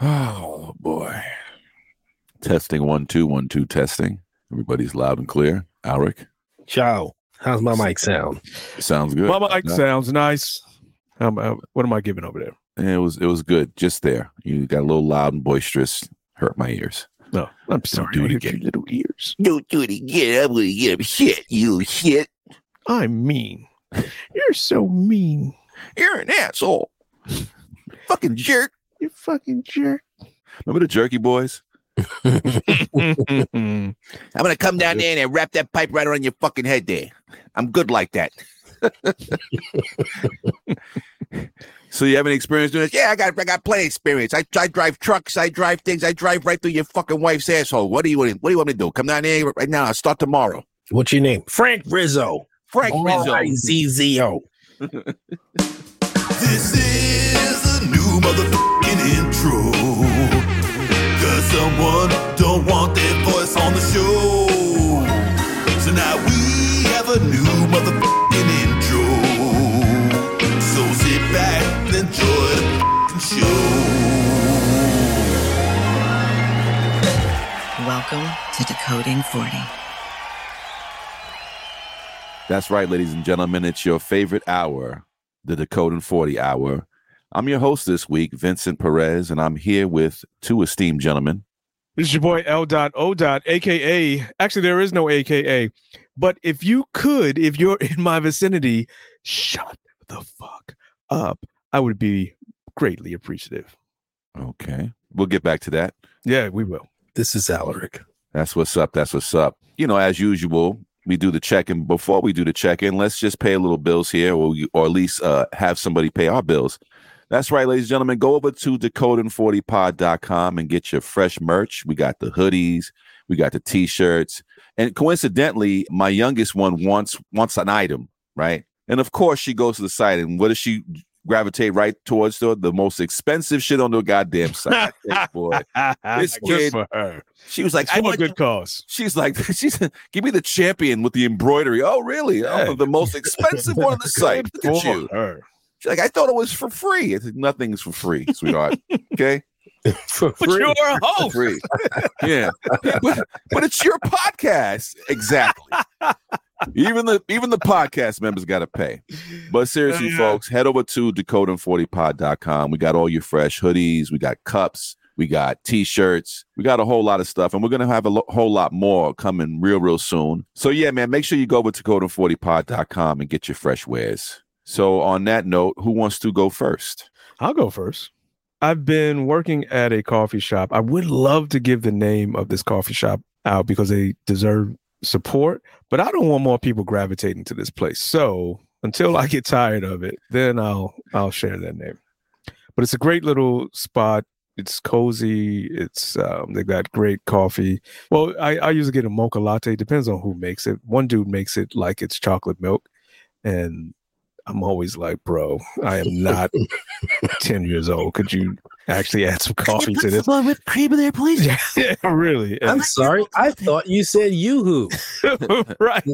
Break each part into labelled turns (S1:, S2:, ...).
S1: Oh boy. Testing one two one two testing. Everybody's loud and clear. Alric,
S2: Ciao. How's my mic sound?
S1: sounds good.
S3: My mic
S1: No,
S3: sounds nice. Um, uh, what am I giving over there?
S1: It was it was good. Just there. You got a little loud and boisterous. Hurt my ears.
S3: No, I'm sorry.
S1: do it
S3: I hit
S1: again.
S3: your little ears.
S4: Don't do it again. I'm gonna get him shit, you shit.
S3: I'm mean. You're so mean.
S4: You're an asshole. Fucking jerk.
S3: You fucking jerk.
S1: Remember the Jerky Boys?
S4: I'm gonna come down there and wrap that pipe right around your fucking head there. I'm good like that.
S1: So you have any experience doing this?
S4: Yeah, I got I got plenty of experience. I, I drive trucks, I drive things, I drive right through your fucking wife's asshole. What do you want? What do you want me to do? Come down there right now. I'll start tomorrow.
S2: What's your name? Frank Rizzo.
S4: Frank Rizzo.
S2: R-I-Z-Z-O.
S5: This is a new motherfucking intro. Cause someone don't want their voice on the show. So now we have a new motherfucking intro. So sit back and enjoy the fucking show.
S6: Welcome to Decoding 40.
S1: That's right, ladies and gentlemen. It's your favorite hour, the Decoding 40 hour. I'm your host this week, Vincent Perez, and I'm here with two esteemed gentlemen.
S3: This is your boy L. Dot O. Dot, aka. Actually, there is no AKA. But if you could, if you're in my vicinity, shut the fuck up. I would be greatly appreciative.
S1: Okay. We'll get back to that.
S3: Yeah, we will.
S2: This is Alaric.
S1: That's what's up. That's what's up. You know, as usual, we do the check in. Before we do the check in, let's just pay a little bills here, or, you- or at least uh, have somebody pay our bills. That's right, ladies and gentlemen. Go over to decoding40pod.com and get your fresh merch. We got the hoodies, we got the t-shirts, and coincidentally, my youngest one wants wants an item, right? And of course, she goes to the site, and what does she gravitate right towards? The, the most expensive shit on the goddamn site. Boy, This kid-
S3: for her.
S1: she was like,
S3: It's
S1: "I
S3: for a good cause.
S1: She's like, she's give me the champion with the embroidery. Oh, really?
S3: Oh, yeah.
S1: Oh, the most expensive one on the site. Look at
S3: for
S1: you.
S3: her.
S1: She's like, I thought it was for free. It's nothing's for free, sweetheart. Okay,
S2: For
S3: But
S2: free.
S3: you're a
S1: for
S3: host.
S1: free. Yeah, but, but it's your podcast. Exactly. Even the even the podcast members got to pay. But seriously,
S3: Yeah.
S1: folks, head over to decoding40pod.com. We got all your fresh hoodies. We got cups. We got t-shirts. We got a whole lot of stuff, and we're gonna have a lo- whole lot more coming real, real soon. So yeah, man, make sure you go over to decoding40pod.com and get your fresh wares. So on that note, who wants to go first?
S3: I'll go first. I've been working at a coffee shop. I would love to give the name of this coffee shop out because they deserve support, but I don't want more people gravitating to this place. So until I get tired of it, then I'll I'll share that name. But it's a great little spot. It's cozy. It's um, they got great coffee. Well, I, I usually get a mocha latte. Depends on who makes it. One dude makes it like it's chocolate milk, and I'm always like, bro, I am not 10 years old. Could you actually add some coffee to this?
S4: One with cream in there, please.
S3: yeah, really.
S2: I'm sorry. I thought you said yoo-hoo.
S3: right.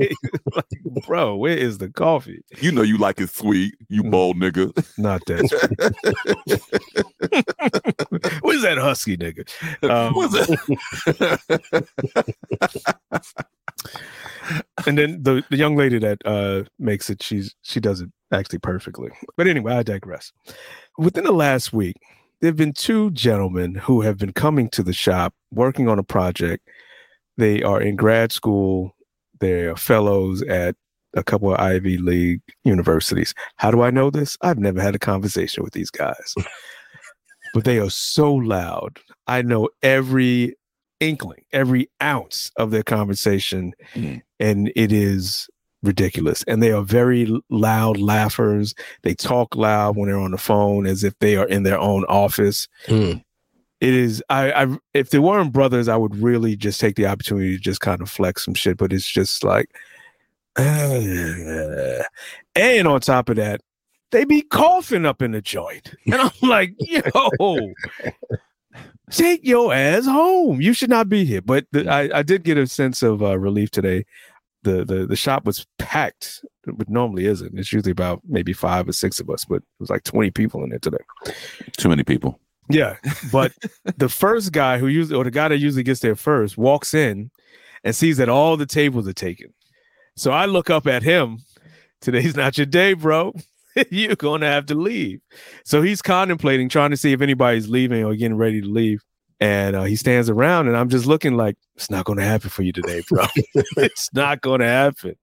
S3: like, bro, where is the coffee?
S1: You know you like it sweet, you bold nigga.
S3: Not that. Where's that husky nigga? Um,
S1: What's that?
S3: and then the, the young lady that uh makes it she's she does it actually perfectly. But anyway i digress. Within the last week there have been two gentlemen who have been coming to the shop working on a project. They are in grad school. They're fellows at a couple of ivy league universities. How do i know this? I've never had a conversation with these guys. But they are so loud. I know every inkling every ounce of their conversation.
S1: Mm.
S3: and it is ridiculous and they are very loud laughers. They talk loud when they're on the phone as if they are in their own office.
S2: Mm.
S3: it is I, I if they weren't brothers i would really just take the opportunity to just kind of flex some shit but it's just like uh, and on top of that they be coughing up in the joint and i'm like yo take your ass home. You should not be here. But the, I, I did get a sense of uh, relief today the, the the shop was packed but normally isn't it's usually about maybe five or six of us but it was like 20 people in there today
S1: Too many people.
S3: Yeah, but the first guy who usually, or the guy that usually gets there first, walks in and sees that all the tables are taken. So I look up at him. Today's not your day, bro. You're going to have to leave. So he's contemplating, trying to see if anybody's leaving or getting ready to leave. And uh, he stands around, and I'm just looking like it's not going to happen for you today, bro. it's not going to happen.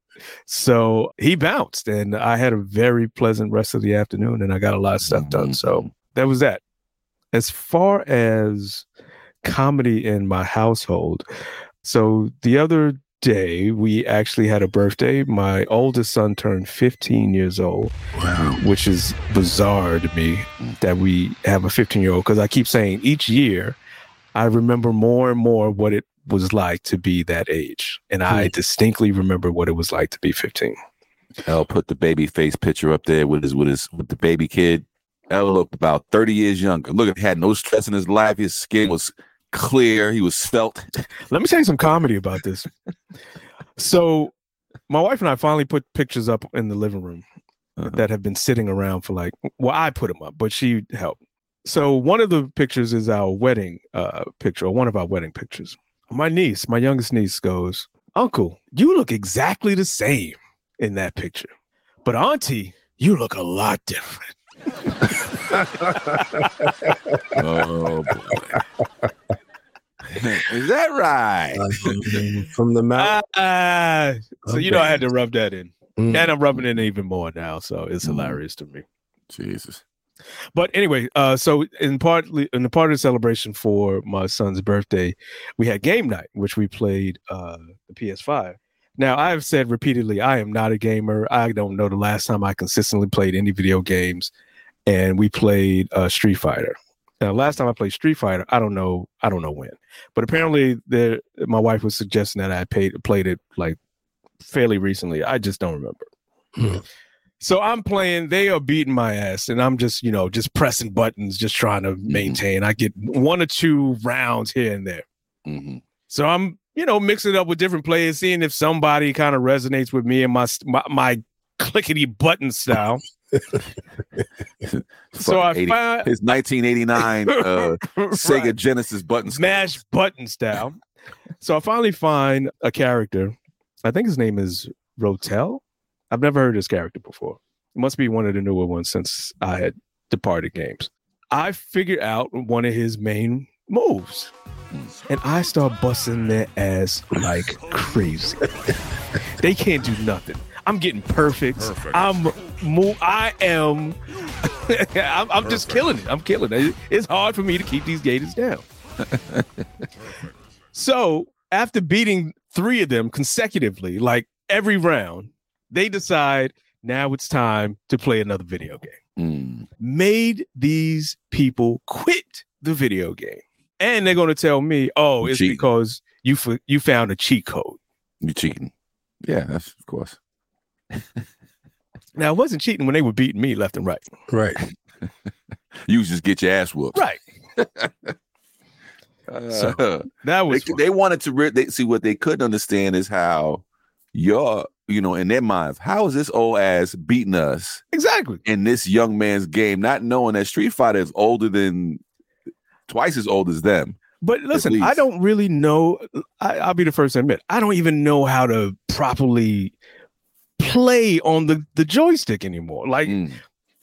S3: So he bounced, and I had a very pleasant rest of the afternoon, and I got a lot of stuff done. So that was that. As far as comedy in my household, so the other day we actually had a birthday. My oldest son turned 15 years old,
S2: Wow.
S3: which is bizarre to me that we have a 15 year old because I keep saying each year I remember more and more what it was like to be that age. And I distinctly remember what it was like to be 15.
S1: I'll put the baby face picture up there with his with his with the baby kid. L looked about 30 years younger. Look, he had no stress in his life. His skin was clear. He was svelte.
S3: Let me tell you some comedy about this. so, my wife and I finally put pictures up in the living room
S1: Uh-huh.
S3: that have been sitting around for like, well, I put them up, but she helped. So, one of the pictures is our wedding uh, picture, or one of our wedding pictures. My niece, my youngest niece, goes, Uncle, you look exactly the same in that picture. But, Auntie, you look a lot different.
S1: Oh boy. Is that right?
S2: From the mouth.
S3: Ah, so, you know, I had to rub that in.
S2: Mm.
S3: And I'm rubbing it in even more now. So, it's
S1: Mm.
S3: hilarious to me.
S1: Jesus.
S3: But anyway, uh, so in partly in the part of the celebration for my son's birthday, we had game night, which we played uh, the PS5. Now I have said repeatedly, I am not a gamer. I don't know the last time I consistently played any video games, and we played uh, Street Fighter. Now, last time I played Street Fighter, I don't know, I don't know when, but apparently, there, my wife was suggesting that I paid, played it like fairly recently. I just don't remember.
S2: Hmm.
S3: So I'm playing, they are beating my ass, and I'm just, you know, just pressing buttons, just trying to maintain. I get one or two rounds here and there.
S1: hmm
S3: So I'm, you know, mixing it up with different players, seeing if somebody kind of resonates with me and my my, my clickety button style. so I
S1: 80
S3: found
S1: his 1989 uh, Sega
S3: Right.
S1: Genesis button.
S3: smash button style. So I finally find a character. I think his name is Rotel. I've never heard this character before. It must be one of the newer ones since I had departed games. I figured out one of his main moves. And I start busting their ass like crazy. they can't do nothing. I'm getting perfect. I'm mo- I am I'm, I'm just killing it. I'm killing it. It's hard for me to keep these gators down. so after beating three of them consecutively, like every round, they decide now it's time to play another video game.
S1: Mm.
S3: Made these people quit the video game, and they're going to tell me, "Oh, it's
S1: cheating.
S3: because you f- you found a cheat code."
S1: You're cheating? Yeah, that's of course.
S3: Now, it wasn't cheating when they were beating me left and right.
S2: Right.
S1: You just get your ass whooped.
S3: Right.
S1: Uh,
S3: That was fun.
S1: they wanted to re- they see what they couldn't understand is how you're you know in their minds how is this old ass beating us
S3: exactly.
S1: in this young man's game not knowing that street fighter is older than twice as old as them
S3: But listen, I don't really know. I, I'll be the first to admit, I don't even know how to properly play on the, the joystick anymore. Like,
S1: Mm.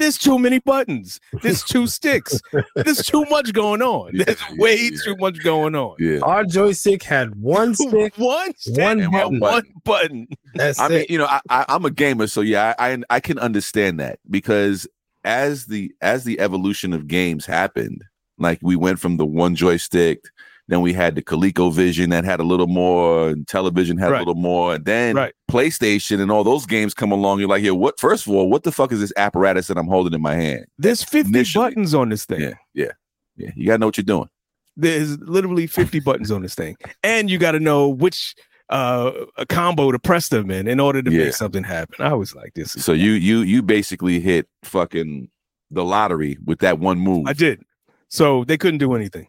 S3: There's too many buttons, there's two sticks, there's too much going on. There's
S1: yeah,
S3: way
S1: yeah.
S3: too much going on.
S1: yeah
S2: Our joystick had one stick.
S3: One stick,
S2: One
S3: and
S2: button.
S3: one button.
S2: That's
S1: I mean, you know, I, I, I'm a gamer, so yeah, I, I I can understand that because as the as the evolution of games happened, like we went from the one joystick, then we had the ColecoVision that had a little more, Intellivision had
S3: Right.
S1: a little more, and then
S3: Right.
S1: PlayStation and all those games come along. You're like, yeah, what? First of all, what the fuck is this apparatus that I'm holding in my hand?
S3: There's 50
S1: Initially.
S3: buttons on this thing.
S1: Yeah, yeah, yeah. You gotta know what you're doing.
S3: There's literally 50 buttons on this thing. And you got to know which uh a combo to press them in in order to
S1: Yeah.
S3: make something happen. I was like, this is
S1: So you you you basically hit fucking the lottery with that one move.
S3: I did. So they couldn't do anything.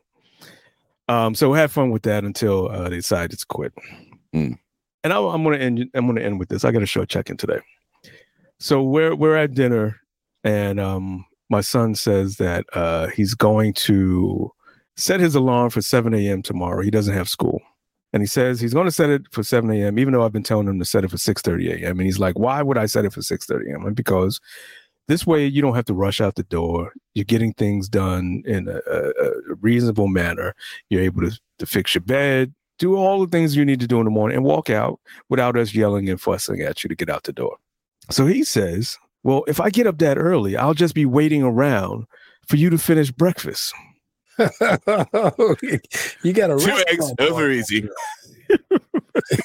S3: Um, so have fun with that until uh, they decided to quit.
S1: Mm.
S3: And I, I'm gonna end. I'm gonna end with this. I got a short check-in today. So we're we're at dinner, and um, my son says that uh, he's going to set his alarm for 7 a.m. tomorrow. He doesn't have school. And he says he's going to set it for 7 a.m., even though I've been telling him to set it for 6.30 a.m. And he's like, why would I set it for 6.30 a.m.? And because this way you don't have to rush out the door. You're getting things done in a, a, a reasonable manner. You're able to, to fix your bed, do all the things you need to do in the morning and walk out without us yelling and fussing at you to get out the door. So he says, well, if I get up that early, I'll just be waiting around for you to finish breakfast.
S2: you got a
S1: Two eggs over easy.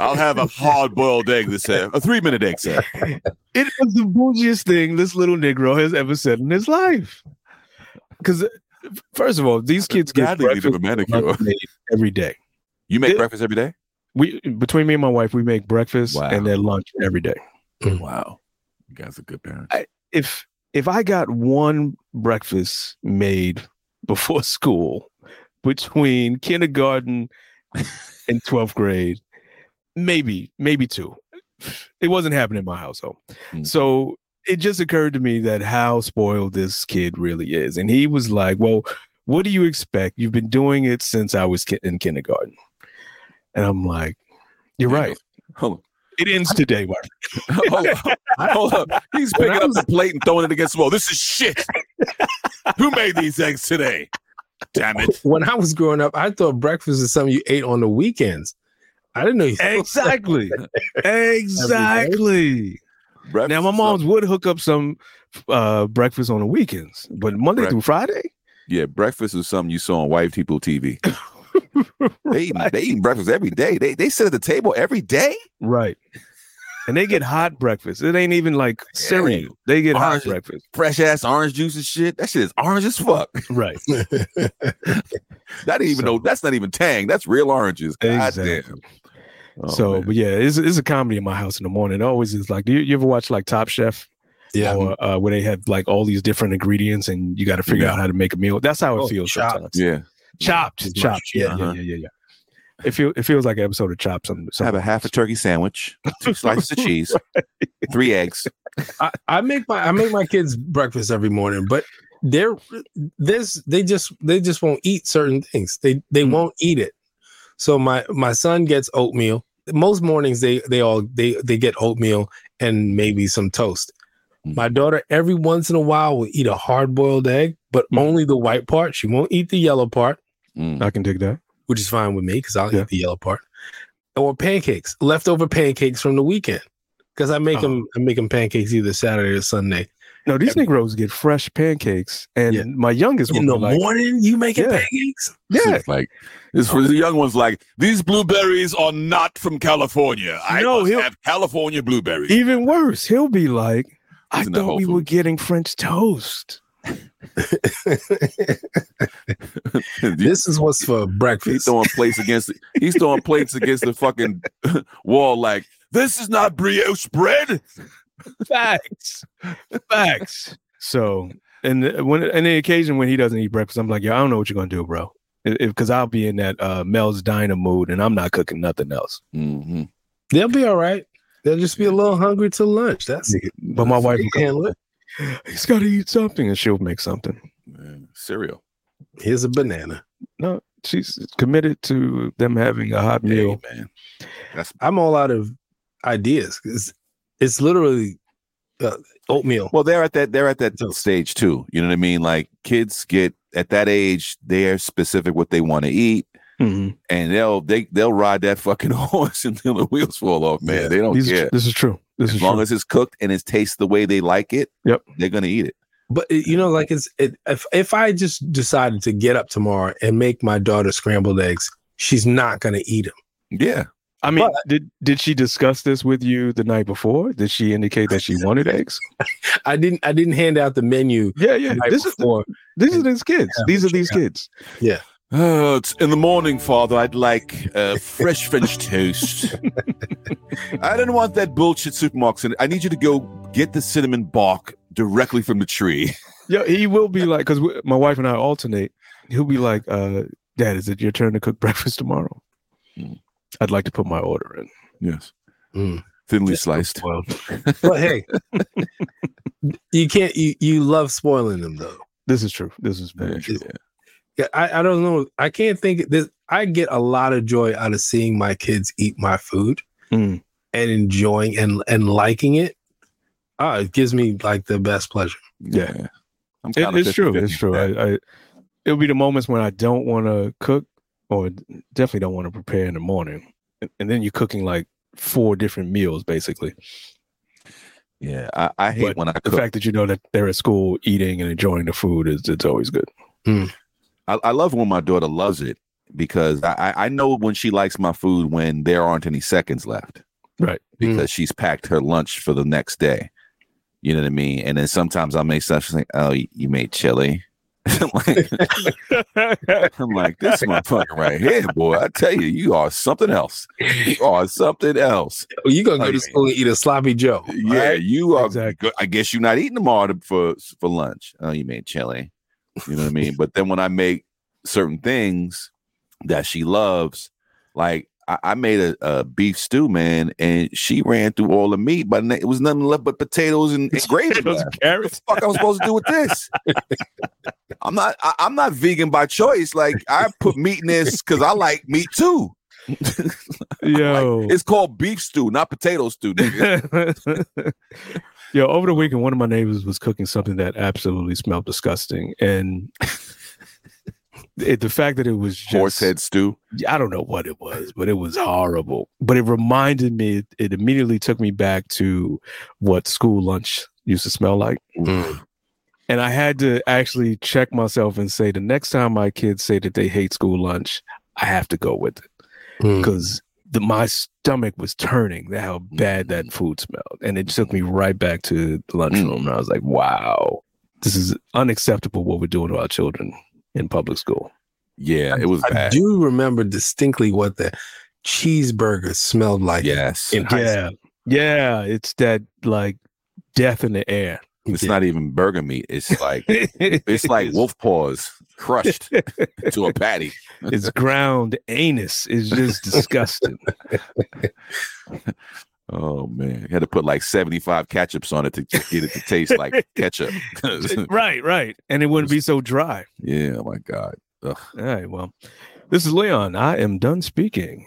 S1: I'll have a hard boiled egg this uh, a three minute egg, sir.
S3: It was the bougiest thing this little Negro has ever said in his life. Because, first of all, these kids get breakfast
S1: a manicure.
S3: every day.
S1: You make
S3: It-
S1: breakfast every day?
S3: We between me and my wife, we make breakfast
S1: Wow.
S3: and then lunch every day.
S1: Wow. You guys are good parents.
S3: If if I got one breakfast made before school between kindergarten and 12th grade, maybe, maybe two. It wasn't happening in my household.
S1: Mm.
S3: So it just occurred to me that how spoiled this kid really is. And he was like, Well, what do you expect? You've been doing it since I was in kindergarten. And I'm like, You're right.
S1: Hold
S3: It ends today, Mark.
S1: Hold on. Hold up. He's picking up the plate and throwing it against the wall. This is shit. Who made these eggs today? Damn it.
S2: When I was growing up, I thought breakfast is something you ate on the weekends. I didn't know you
S3: Exactly. exactly.
S1: Breakfast
S3: Now my mom's
S1: something-
S3: would hook up some uh breakfast on the weekends, but Monday
S1: Break-
S3: through Friday,
S1: Yeah, breakfast is something you saw on white people TV. They eat, they eat breakfast every day. They they sit at the table every day.
S3: right? And they get hot breakfast. It ain't even like cereal. They get hot breakfast.
S1: Fresh ass orange juice and shit. That shit is orange as fuck.
S3: Right.
S1: That even
S3: So-
S1: no. That's not even tang. That's real oranges. God
S3: Exactly.
S1: damn. Oh,
S3: so,
S1: man.
S3: but yeah, it's, it's a comedy in my house in the morning. It always is like, do you, you ever watch like Top Chef?
S2: Yeah.
S3: Or uh, where they have like all these different ingredients and you got to figure
S1: Yeah.
S3: out how to make a meal. That's how it
S2: Oh,
S3: feels
S2: Chopped.
S3: sometimes.
S1: yeah,
S3: Chopped, chopped. Yeah, yeah,
S1: Uh-huh.
S3: yeah, yeah, yeah. It feel it feels like an episode of Chopped. Some, some
S1: have a half a turkey sandwich, two slices of cheese, three eggs.
S2: I, I make my I make my kids breakfast every morning, but they're this they just they just won't eat certain things. They they
S1: Mm.
S2: won't eat it. So my my son gets oatmeal. Most mornings they they all they they get oatmeal and maybe some toast.
S1: Mm.
S2: My daughter every once in a while will eat a hard boiled egg, but
S3: Mm.
S2: only the white part. She won't eat the yellow part,
S1: Mm.
S3: I can dig that.
S2: Which is fine with me because I'll
S3: Yeah.
S2: eat the yellow part. Or pancakes, leftover pancakes from the weekend. Because I make
S3: Oh.
S2: them, I make them pancakes either Saturday or Sunday.
S3: No, these
S2: Every-
S3: Negroes get fresh pancakes, and
S2: Yeah.
S3: my youngest
S2: in
S3: one
S2: the
S3: like,
S2: morning you making
S3: Yeah.
S2: pancakes
S3: yeah,
S1: It's like this for oh. the young ones. Like these blueberries are not from California. I
S3: No,
S1: must have California blueberries.
S3: even worse. He'll be like, I
S1: Isn't that
S3: thought
S1: Whole
S3: we were getting French toast.
S2: this is what's for breakfast.
S1: he's
S2: breakfast
S1: throwing plates against. The, he's throwing plates against the fucking wall. Like this is not brioche bread.
S3: Facts, facts. So, and the- when and the occasion when he doesn't eat breakfast, I'm like, yo, I don't know what you're gonna do, bro. Because I'll be in that uh, Mel's Diner mood, and I'm not cooking nothing else.
S1: Mm-hmm.
S2: they'll be all right they'll just be a little hungry till lunch that's
S3: But my wife, will
S2: handle
S3: go,
S2: it.
S3: He's got to eat something, and she'll make something.
S1: Cereal.
S2: here's a banana
S3: No, she's committed to them having a hot meal.
S1: Hey, man. That's
S2: i'm all out of ideas it's, it's literally uh, oatmeal
S1: well. They're at that. They're at that
S2: So-
S1: stage too. You know what I mean? Like kids get at that age. They're specific what they want to eat.
S3: Mhm.
S1: and they'll they they'll ride that fucking horse until the wheels fall off, man.
S2: Yeah.
S1: They don't
S3: These-
S1: care.
S3: This is true. This
S1: As long
S3: true.
S1: as it's cooked and it tastes the way they like it,
S3: Yep.
S1: they're gonna eat it.
S2: but you know like it's it, if, if i just decided to get up tomorrow and make my daughter scrambled eggs she's not going to eat them
S1: Yeah.
S3: I mean,
S2: But-
S3: did did she discuss this with you the night before? Did she indicate that she wanted eggs?
S2: i didn't i didn't hand out the menu
S3: Yeah,
S2: the
S3: yeah.
S2: night
S3: This is
S2: before
S3: these are these kids.
S2: Yeah,
S3: These are
S2: but
S3: kids.
S2: yeah.
S3: Kids.
S1: Oh, it's in the morning, Father. I'd like uh, fresh French toast. I don't want that bullshit supermarket. I need you to go get the cinnamon bark directly from the tree.
S3: Yeah, he will be like because my wife and I alternate. He'll be like, uh, "Dad, is it your turn to cook breakfast tomorrow?"
S1: Mm.
S3: I'd like to put my order in.
S1: Yes.
S2: Mm.
S1: Thinly sliced.
S3: Well,
S2: But hey, you can't. You you love spoiling them though.
S3: this is true. This is very
S1: Yeah,
S3: true.
S1: Yeah.
S2: Yeah, I, I don't know. I can't think this. I get a lot of joy out of seeing my kids eat my food
S3: Mm.
S2: and enjoying and and liking it. Ah, it gives me like the best pleasure.
S1: Yeah. I'm
S3: It-
S1: kinda
S3: it's true. It's true. I, I it'll be the moments when I don't want to cook or definitely don't want to prepare in the morning, and, and then you're cooking like four different meals basically.
S1: Yeah. I, I hate
S3: But
S1: when I
S3: The fact that you know that they're at school eating and enjoying the food is it's always good.
S1: I, I love when my daughter loves it because I, I- I know when she likes my food when there aren't any seconds left.
S3: Right. Mm.
S1: Because she's packed her lunch for the next day. You know what I mean? And then sometimes I make stuff. She's like, "Oh, you, you made chili." I'm like, I'm like, this motherfucker right here, boy. I tell you, you are something else. You are something else.
S2: Oh, you gonna go to school and eat a sloppy Joe?
S1: Yeah,
S2: right?
S1: you are.
S3: Exactly.
S1: I guess you're not eating them all for for lunch. Oh, you made chili. You know what I mean? But then when I make certain things that she loves, like I, I made a, a beef stew, man, and she ran through all the meat, but it was nothing left but potatoes and, and gravy.
S3: Carrots.
S1: What the fuck I was supposed to do with this? I'm not. I, I'm not vegan by choice. Like I put meat in this because I like meat too.
S3: Yo.
S1: It's called beef stew, not potato stew.
S3: Yo, over the weekend, one of my neighbors was cooking something that absolutely smelled disgusting, and it, the fact that it was just,
S1: Horse head stew.
S3: I don't know what it was, but it was horrible. But it reminded me, it, immediately took me back to what school lunch used to smell like.
S2: Mm.
S3: And I had to actually check myself and say, the next time my kids say that they hate school lunch, I have to go with it
S2: Mm.
S3: because the my stomach was turning how mm. bad that food smelled, and it took me right back to the mm. lunchroom, and I was like, "Wow, this is unacceptable what we're doing to our children in public school."
S1: Yeah, it was
S2: I
S1: bad.
S2: do remember distinctly what the cheeseburger smelled like.
S1: Yes.
S2: in high
S3: Yeah, yeah, it's that like death in the air.
S1: It's
S2: Yeah.
S1: not even burger meat. It's like it's like wolf paws crushed to a patty.
S3: it's ground anus. It's just disgusting.
S1: Oh man, you had to put like seventy five ketchups on it to get it to taste like ketchup.
S3: right, right, and it wouldn't be so dry.
S1: yeah, oh my god. Ugh.
S3: All right, well, this is Leon. I am done speaking.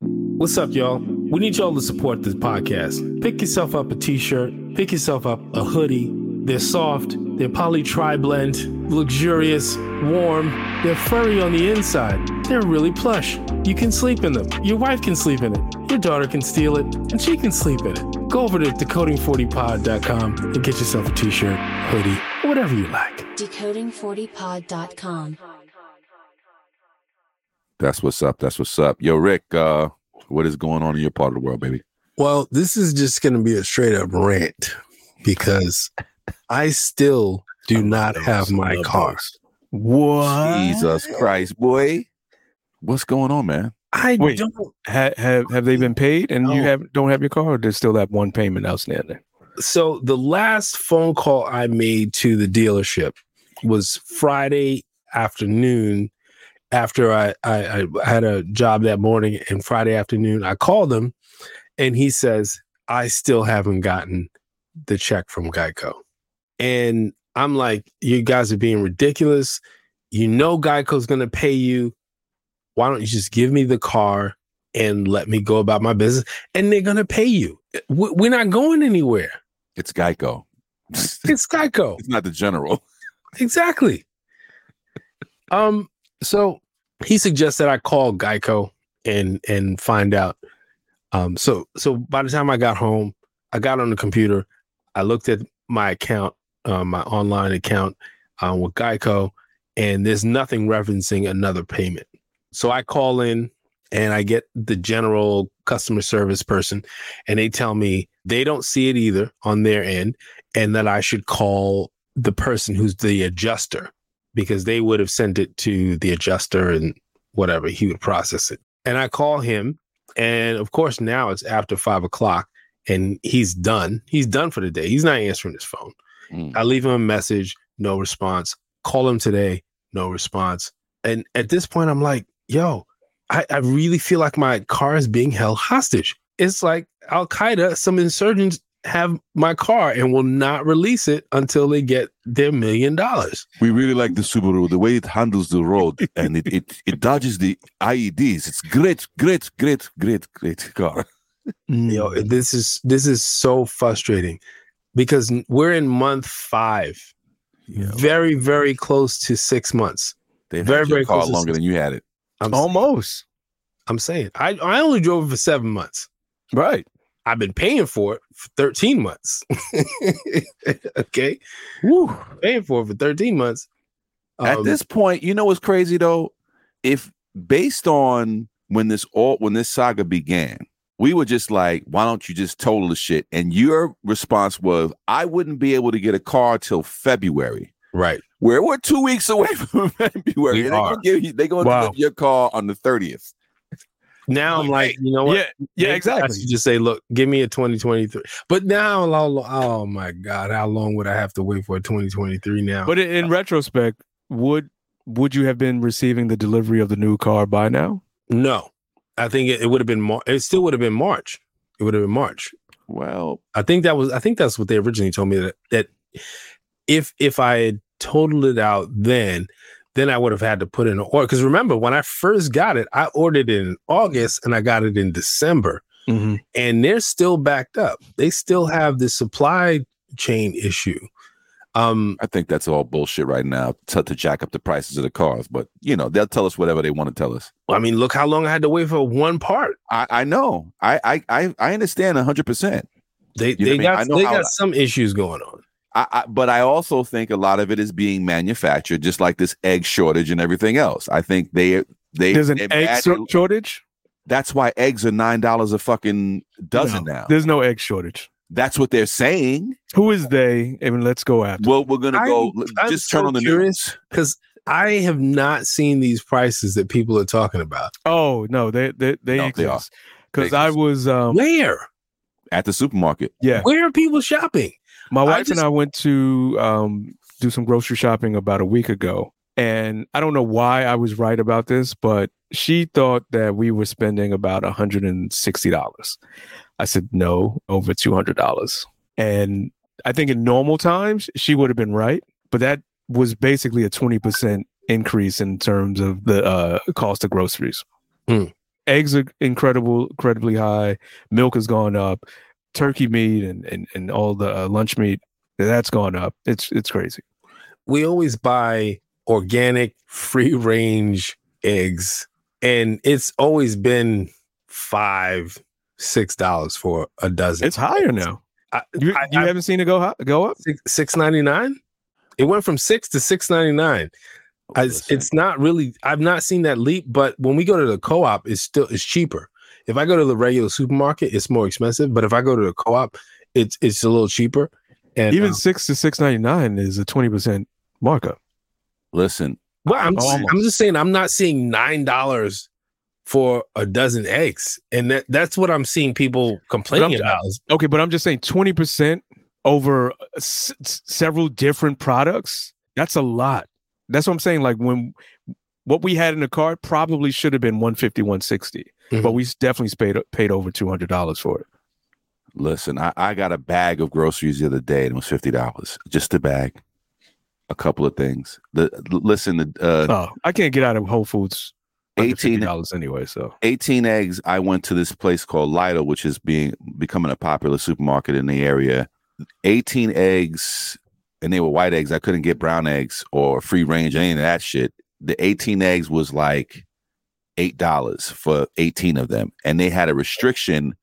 S2: What's up, y'all? We need y'all to support this podcast. Pick yourself up a t-shirt, pick yourself up a hoodie. They're soft, they're poly tri-blend, luxurious, warm, they're furry on the inside. They're really plush. You can sleep in them. Your wife can sleep in it. Your daughter can steal it, and she can sleep in it. Go over to decoding40pod.com and get yourself a t-shirt, hoodie, whatever you like.
S7: Decoding40pod.com.
S1: That's what's up. That's what's up. Yo, Rick, uh, what is going on in your part of the world, baby?
S2: Well, this is just going to be a straight up rant because I still do not have my car.
S3: What?
S1: Jesus Christ, boy. What's going on, man?
S2: I
S3: Wait.
S2: don't.
S3: Ha- have have they been paid and you have don't have your car? Or there's still that one payment outstanding.
S2: So the last phone call I made to the dealership was Friday afternoon. After I, I, I had a job that morning, and Friday afternoon, I called him, and he says I still haven't gotten the check from Geico, and I'm like, you guys are being ridiculous. You know Geico's going to pay you. Why don't you just give me the car and let me go about my business? And they're going to pay you. We- We're not going anywhere.
S1: It's Geico. it's
S2: Geico.
S1: It's not the general.
S2: Exactly. Um, so he suggests that I call Geico and and find out. Um, so so by the time I got home, I got on the computer, I looked at my account, uh, my online account um, with Geico, and there's nothing referencing another payment. So I call in and I get the general customer service person, and they tell me they don't see it either on their end, and that I should call the person who's the adjuster because they would have sent it to the adjuster and whatever he would process it. And I call him, and of course now it's after five o'clock, and he's done. He's done for the day. He's not answering his phone.
S1: Mm.
S2: I leave him a message, no response. Call him today, no response. And at this point, I'm like, yo, I, I really feel like my car is being held hostage. It's like Al Qaeda, some insurgents have my car and will not release it until they get their million dollars.
S1: We really like the Subaru, the way it handles the road and it, it, it dodges the IEDs. It's great, great, great, great, great car.
S2: You know, this is this is so frustrating because we're in month five, very very close to six months.
S1: They've
S2: Very,
S1: had your
S2: very
S1: car
S2: close
S1: longer
S2: six-
S1: than you had it.
S2: I'm
S3: Almost.
S2: I'm saying I I only drove it for seven months.
S3: Right.
S2: I've been paying for it for 13 months. okay.
S3: Woo.
S2: Paying for it for 13 months.
S1: At
S2: Um,
S1: this point, you know what's crazy though? If based on when this all when this saga began, we were just like, why don't you just total the shit? And your response was, I wouldn't be able to get a car till February.
S2: right.
S1: Where we're two weeks away from February.
S2: We
S1: They're gonna give you they're gonna
S3: Wow.
S1: deliver your car on the 30th.
S2: Now I'm like, you know what?
S3: Yeah. Yeah.
S2: Maybe
S3: Exactly.
S2: should just say, look, give me a 2023. But now, how lo- oh my God, how long would I have to wait for a 2023 now?
S3: But in, in retrospect, would would you have been receiving the delivery of the new car by now?
S2: no, I think it, it would have been, Mar- it still would have been March. It would have been March.
S1: Well,
S2: I think that was, I think that's what they originally told me that, that if, if I had totaled it out then, then I would have had to put in an order. Because remember, when I first got it, I ordered it in August and I got it in December.
S3: Mm-hmm.
S2: and they're still backed up. They still have the supply chain issue. Um,
S1: I think that's all bullshit right now to, to jack up the prices of the cars. But you know, they'll tell us whatever they want to tell us.
S2: I mean, look how long I had to wait for one part.
S1: I, I know. I I I, I understand hundred percent.
S2: They
S1: You
S2: they
S1: what I mean? I
S2: got they
S1: how-
S2: got some issues going on.
S1: I, I, but I also think a lot of it is being manufactured, just like this egg shortage and everything else. I think they they
S3: There's an
S1: they
S3: egg
S1: mad-
S3: shortage.
S1: That's why eggs are nine dollars a fucking dozen
S3: No,
S1: now.
S3: There's no egg shortage.
S1: That's what they're saying.
S3: Who is they? I mean, let's go after.
S1: Well, we're gonna go.
S2: I'm- I'm
S1: just turn
S2: so
S1: on the
S2: curious.
S1: news.
S2: Because I have not seen these prices that people are talking about.
S3: Oh no, they they they
S1: No, they are.
S3: exist. Because I was um
S2: Where?
S1: at the supermarket.
S3: yeah,
S2: Where are people shopping?
S3: my
S2: I
S3: wife
S2: just-
S3: and I went to um do some grocery shopping about a week ago, and I don't know why I was right about this, but she thought that we were spending about hundred and sixty dollars. I said no, over two hundred dollars, and I think in normal times she would have been right, but that was basically a twenty percent increase in terms of the uh, cost of groceries.
S2: Hmm.
S3: Eggs are incredible, incredibly high. Milk has gone up. Turkey meat and and, and all the uh, lunch meat that's gone up. It's it's crazy.
S2: We always buy organic, free range eggs, and it's always been five, six dollars for a dozen.
S3: It's higher now.
S2: I,
S3: You
S2: I-
S3: you
S2: I-
S3: haven't seen it go hi- go up?
S2: six six ninety nine. It went from six to six ninety nine. It's, it's not really. I've not seen that leap, but when we go to the co-op, it's still it's cheaper. If I go to the regular supermarket, it's more expensive. But if I go to the co-op, it's it's a little cheaper. And
S3: Even
S2: um,
S3: six to six ninety nine is a twenty percent markup.
S1: listen,
S2: well, I'm just, I'm just saying I'm not seeing nine dollars for a dozen eggs, and that that's what I'm seeing people complaining about.
S3: Okay, but I'm just saying twenty percent over s- s- several different products. That's a lot. That's what I'm saying. Like when what we had in the cart probably should have been 150, 160,
S2: Mhm.
S3: but we definitely paid paid over two hundred dollars for it.
S1: listen. I, I got a bag of groceries the other day, and it was fifty dollars. Just a bag, a couple of things. The listen, the uh,
S3: Oh, I can't get out of Whole Foods. Under
S1: 18
S3: dollars anyway. So.
S1: 18 eggs i went to this place called Lidl, which is being becoming a popular supermarket in the area. 18 eggs and they were white eggs. I couldn't get brown eggs or free range any of that shit. The 18 eggs was like eight dollars for 18 of them and they had a restriction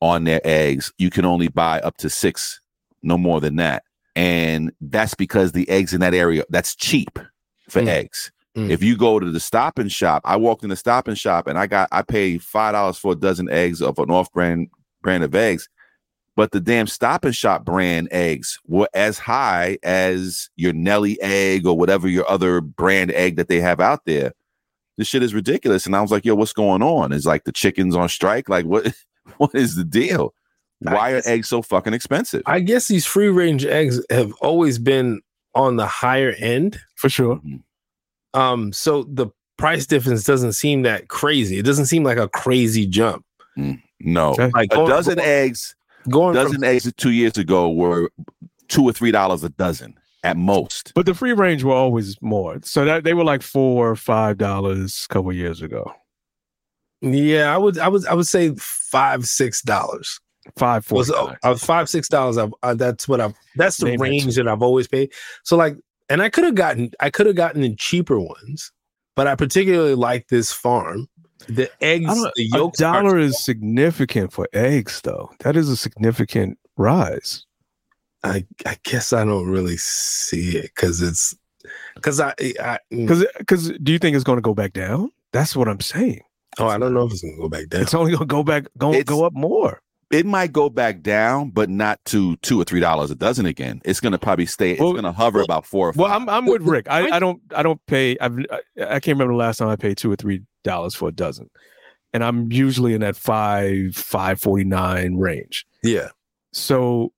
S1: on their eggs. You can only buy up to six no more than that. And that's because the eggs in that area that's cheap for
S2: Mm.
S1: eggs
S2: Mm.
S1: if you go to the stop and shop i walked in the stop and shop and i got i paid five dollars for a dozen eggs of an off brand brand of eggs but the damn stop and shop brand eggs were as high as your Nelly egg or whatever your other brand egg that they have out there. This shit is ridiculous. And I was like, yo, what's going on? Is like the chickens on strike? Like, what what is the deal?
S2: I
S1: Why are eggs so fucking expensive?
S2: I guess these free range eggs have always been on the higher end.
S3: for sure.
S2: Um, so the price difference doesn't seem that crazy. It doesn't seem like a crazy jump.
S1: No,
S3: Okay.
S2: Like
S1: a
S2: going,
S1: dozen eggs,
S2: going from-
S1: dozen eggs two years ago were two or three dollars a dozen at most.
S3: But the free range were always more. So that they were like four or five dollars a couple years ago.
S2: yeah, I would I would I would say five six dollars.
S3: Five four.
S2: was uh, five six dollars. Uh, that's what I've that's the
S3: Name
S2: range
S3: too.
S2: that I've always paid. So like, and I could have gotten I could have gotten the cheaper ones, but I particularly like this farm. The eggs, the
S3: a
S2: yolks. are-
S3: dollar is significant for eggs, though. That is a significant rise.
S2: I I guess I don't really see it because it's because I I mm,
S3: Because because do you think it's going to go back down? That's what I'm saying.
S2: oh I don't know if it's gonna go back down.
S3: It's only going to go back go
S1: It's-
S3: go up more.
S1: It might go back down, but not to two or three dollars a dozen again. It's gonna probably stay. It's
S3: Well-
S1: gonna hover about four. Or
S3: Well. I'm I'm with Rick. I, I don't I don't pay. I've, I I can't remember the last time I paid two or three dollars for a dozen, and I'm usually in that five five forty nine range.
S2: Yeah,
S3: So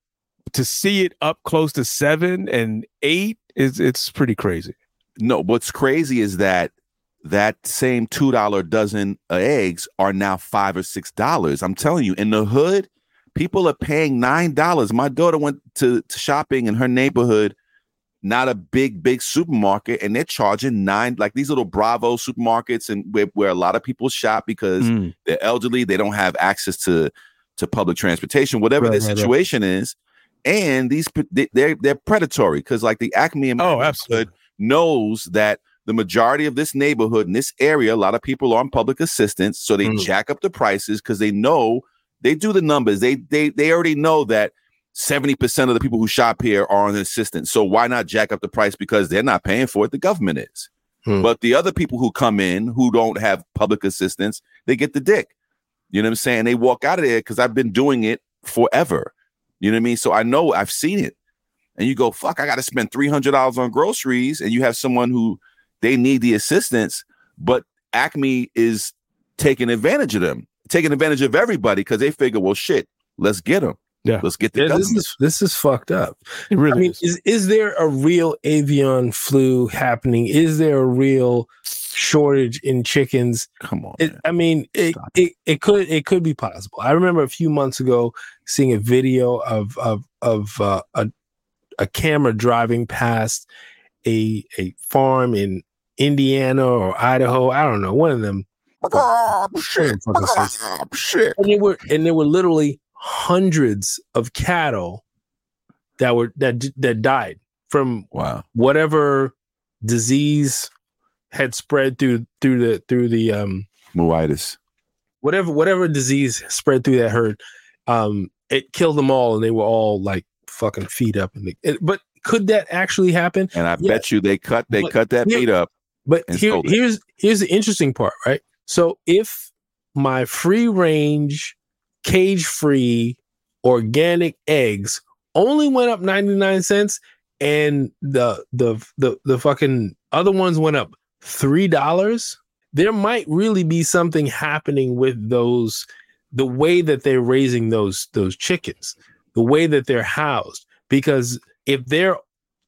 S3: to see it up close to seven and eight is it's pretty crazy.
S1: No, what's crazy is that that same two dollar dozen eggs are now five or six dollars. I'm telling you, in the hood, people are paying nine dollars. My daughter went to, to shopping in her neighborhood, not a big, big supermarket, and they're charging nine, like these little Bravo supermarkets, and where, where a lot of people shop because
S3: Mm.
S1: they're elderly, they don't have access to to public transportation, whatever
S3: Right,
S1: the
S3: right, right.
S1: situation is. And these they- they're they're predatory because like the Acme and
S3: Oh, absolutely.
S1: knows that the majority of this neighborhood in this area, a lot of people are on public assistance, so they
S2: Mm.
S1: jack up the prices because they know they do the numbers. They they they already know that seventy percent of the people who shop here are on assistance. So why not jack up the price because they're not paying for it? The government is.
S2: Hmm.
S1: But the other people who come in who don't have public assistance, they get the dick. You know what I'm saying? They walk out of there because I've been doing it forever. You know what I mean? So I know I've seen it. And you go, fuck, I got to spend $300 on groceries. And you have someone who they need the assistance, but Acme is taking advantage of them, taking advantage of everybody because they figure, well, shit, let's get them.
S3: Yeah.
S1: Let's get the
S2: Yeah, this is this is fucked up.
S3: It really
S2: I mean,
S3: is.
S2: is is there a real avian flu happening? Is there a real shortage in chickens?
S1: Come on.
S2: It. I mean, it,
S1: Stop
S2: it it could it could be possible. I remember a few months ago seeing a video of of of uh, a a camera driving past a a farm in Indiana or Idaho. I don't know, one of them.
S1: shit. shit.
S2: And there were and there were literally hundreds of cattle that were that that died from
S1: Wow.
S2: whatever disease had spread through through the through the um
S1: Muitis.
S2: whatever whatever disease spread through that herd um it killed them all and they were all like fucking feet up and it, but could that actually happen
S1: And I
S2: Yeah.
S1: bet you they cut they
S2: But
S1: cut that
S2: here-
S1: meat up.
S2: But here, here's here's the interesting part right? So if my free range cage free organic eggs only went up 99 cents and the the the, the fucking other ones went up three dollars there might really be something happening with those the way that they're raising those those chickens the way that they're housed. Because if they're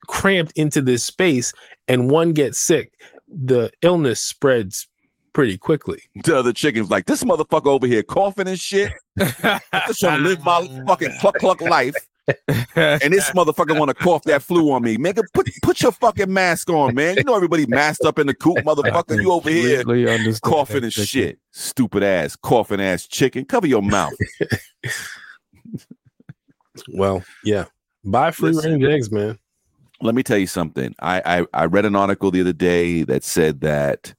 S2: cramped into this space and one gets sick the illness spreads pretty quickly
S1: The other chickens like this motherfucker over here coughing and shit. I just trying to live my fucking cluck cluck life. And this motherfucker want to cough that flu on me. Man, put put your fucking mask on, man. You know everybody masked up in the coop, motherfucker. You over here
S3: Completely understand
S1: coughing and
S3: chicken.
S1: shit. Stupid ass, coughing ass chicken. Cover your mouth.
S2: well yeah buy free range eggs man
S1: Let me tell you something. I, I I read an article the other day that said that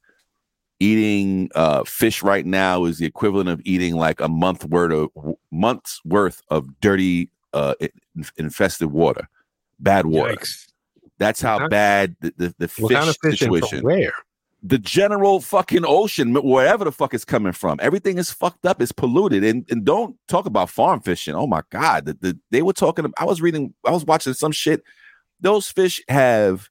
S1: eating uh, fish right now is the equivalent of eating like a month worth of months worth of dirty uh, infested water, bad water.
S2: Yikes.
S1: That's how bad the, the, the fish
S2: kind of fish
S1: situation.
S2: where
S1: The general fucking ocean, wherever the fuck it's coming from, everything is fucked up. It's polluted, and and don't talk about farm fishing. Oh my god, the, the, they were talking. I was reading. I was watching some shit. Those fish have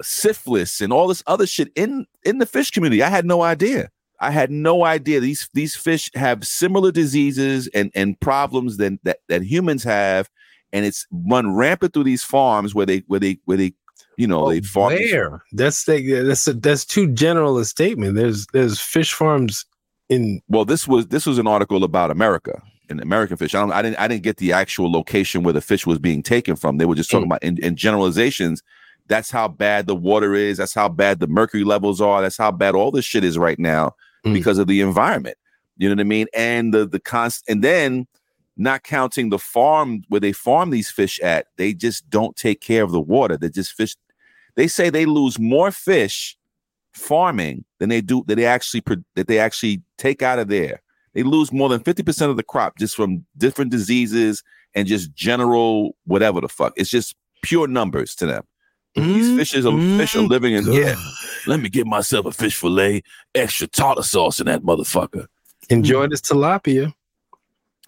S1: syphilis and all this other shit in in the fish community. I had no idea. I had no idea these these fish have similar diseases and and problems than that that humans have, and it's run rampant through these farms where they where they where they you know, they oh, farm.
S2: Where? That's the, that's a, that's too general a statement. There's there's fish farms in
S1: Well, this was this was an article about America and American fish. I don't, I didn't I didn't get the actual location where the fish was being taken from. They were just talking about in, in generalizations. That's how bad the water is. That's how bad the mercury levels are. That's how bad all this shit is right now
S2: Mm.
S1: because of the environment. You know what I mean? And the the const and then not counting the farm where they farm these fish at, they just don't take care of the water. They just fish. They say they lose more fish farming than they do that they actually that they actually take out of there. They lose more than 50% of the crop just from different diseases and just general whatever the fuck. It's just pure numbers to them. These fishes are mm-hmm. fish are living in yeah. Let me get myself a fish fillet, extra tartar sauce in that motherfucker.
S2: enjoy hmm. this tilapia.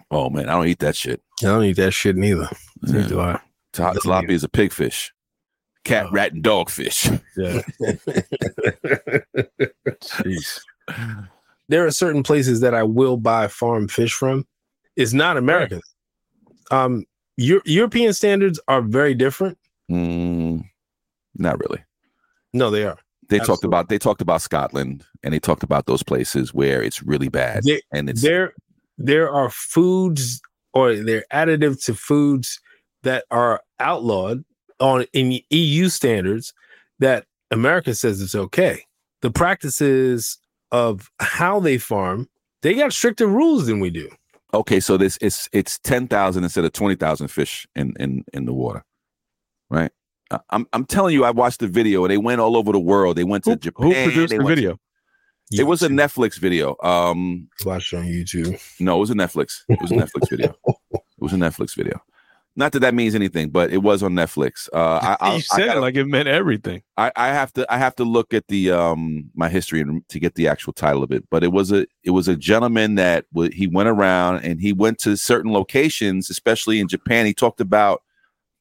S1: Oh man, I don't eat that shit.
S2: I don't eat that shit neither.
S1: Yeah.
S2: Do I?
S1: Tilapia is a pig fish, cat,
S2: Oh.
S1: rat, and dog fish.
S2: Yeah. there are certain places that I will buy farm fish from. It's not American. Um, Eu- European standards are very different.
S1: Mm, not really.
S2: No, they are.
S1: They talked about they talked about Scotland and they talked about those places where it's really bad and it's
S2: there there are foods or they're additive to foods that are outlawed on in EU standards that America says it's okay. The practices of how they farm, they got stricter rules than we do.
S1: okay. So this it's it's ten thousand instead of twenty thousand fish in in in the water, right? I- I'm I'm telling you, I watched the video they went all over the world. They went to
S3: Who,
S1: Japan.
S3: who produced
S1: they
S3: the
S1: went to-
S3: video?
S1: it was a Netflix video. Um,
S2: watch on YouTube.
S1: No, it was a Netflix. It was a Netflix video. It was a Netflix video. Not that that means anything, but it was on Netflix. Uh, I, I,
S3: you
S1: I,
S3: said it like it meant everything.
S1: I, I have to I have to look at the um my history and to get the actual title of it. But it was a it was a gentleman that w- he went around and he went to certain locations, especially in Japan. He talked about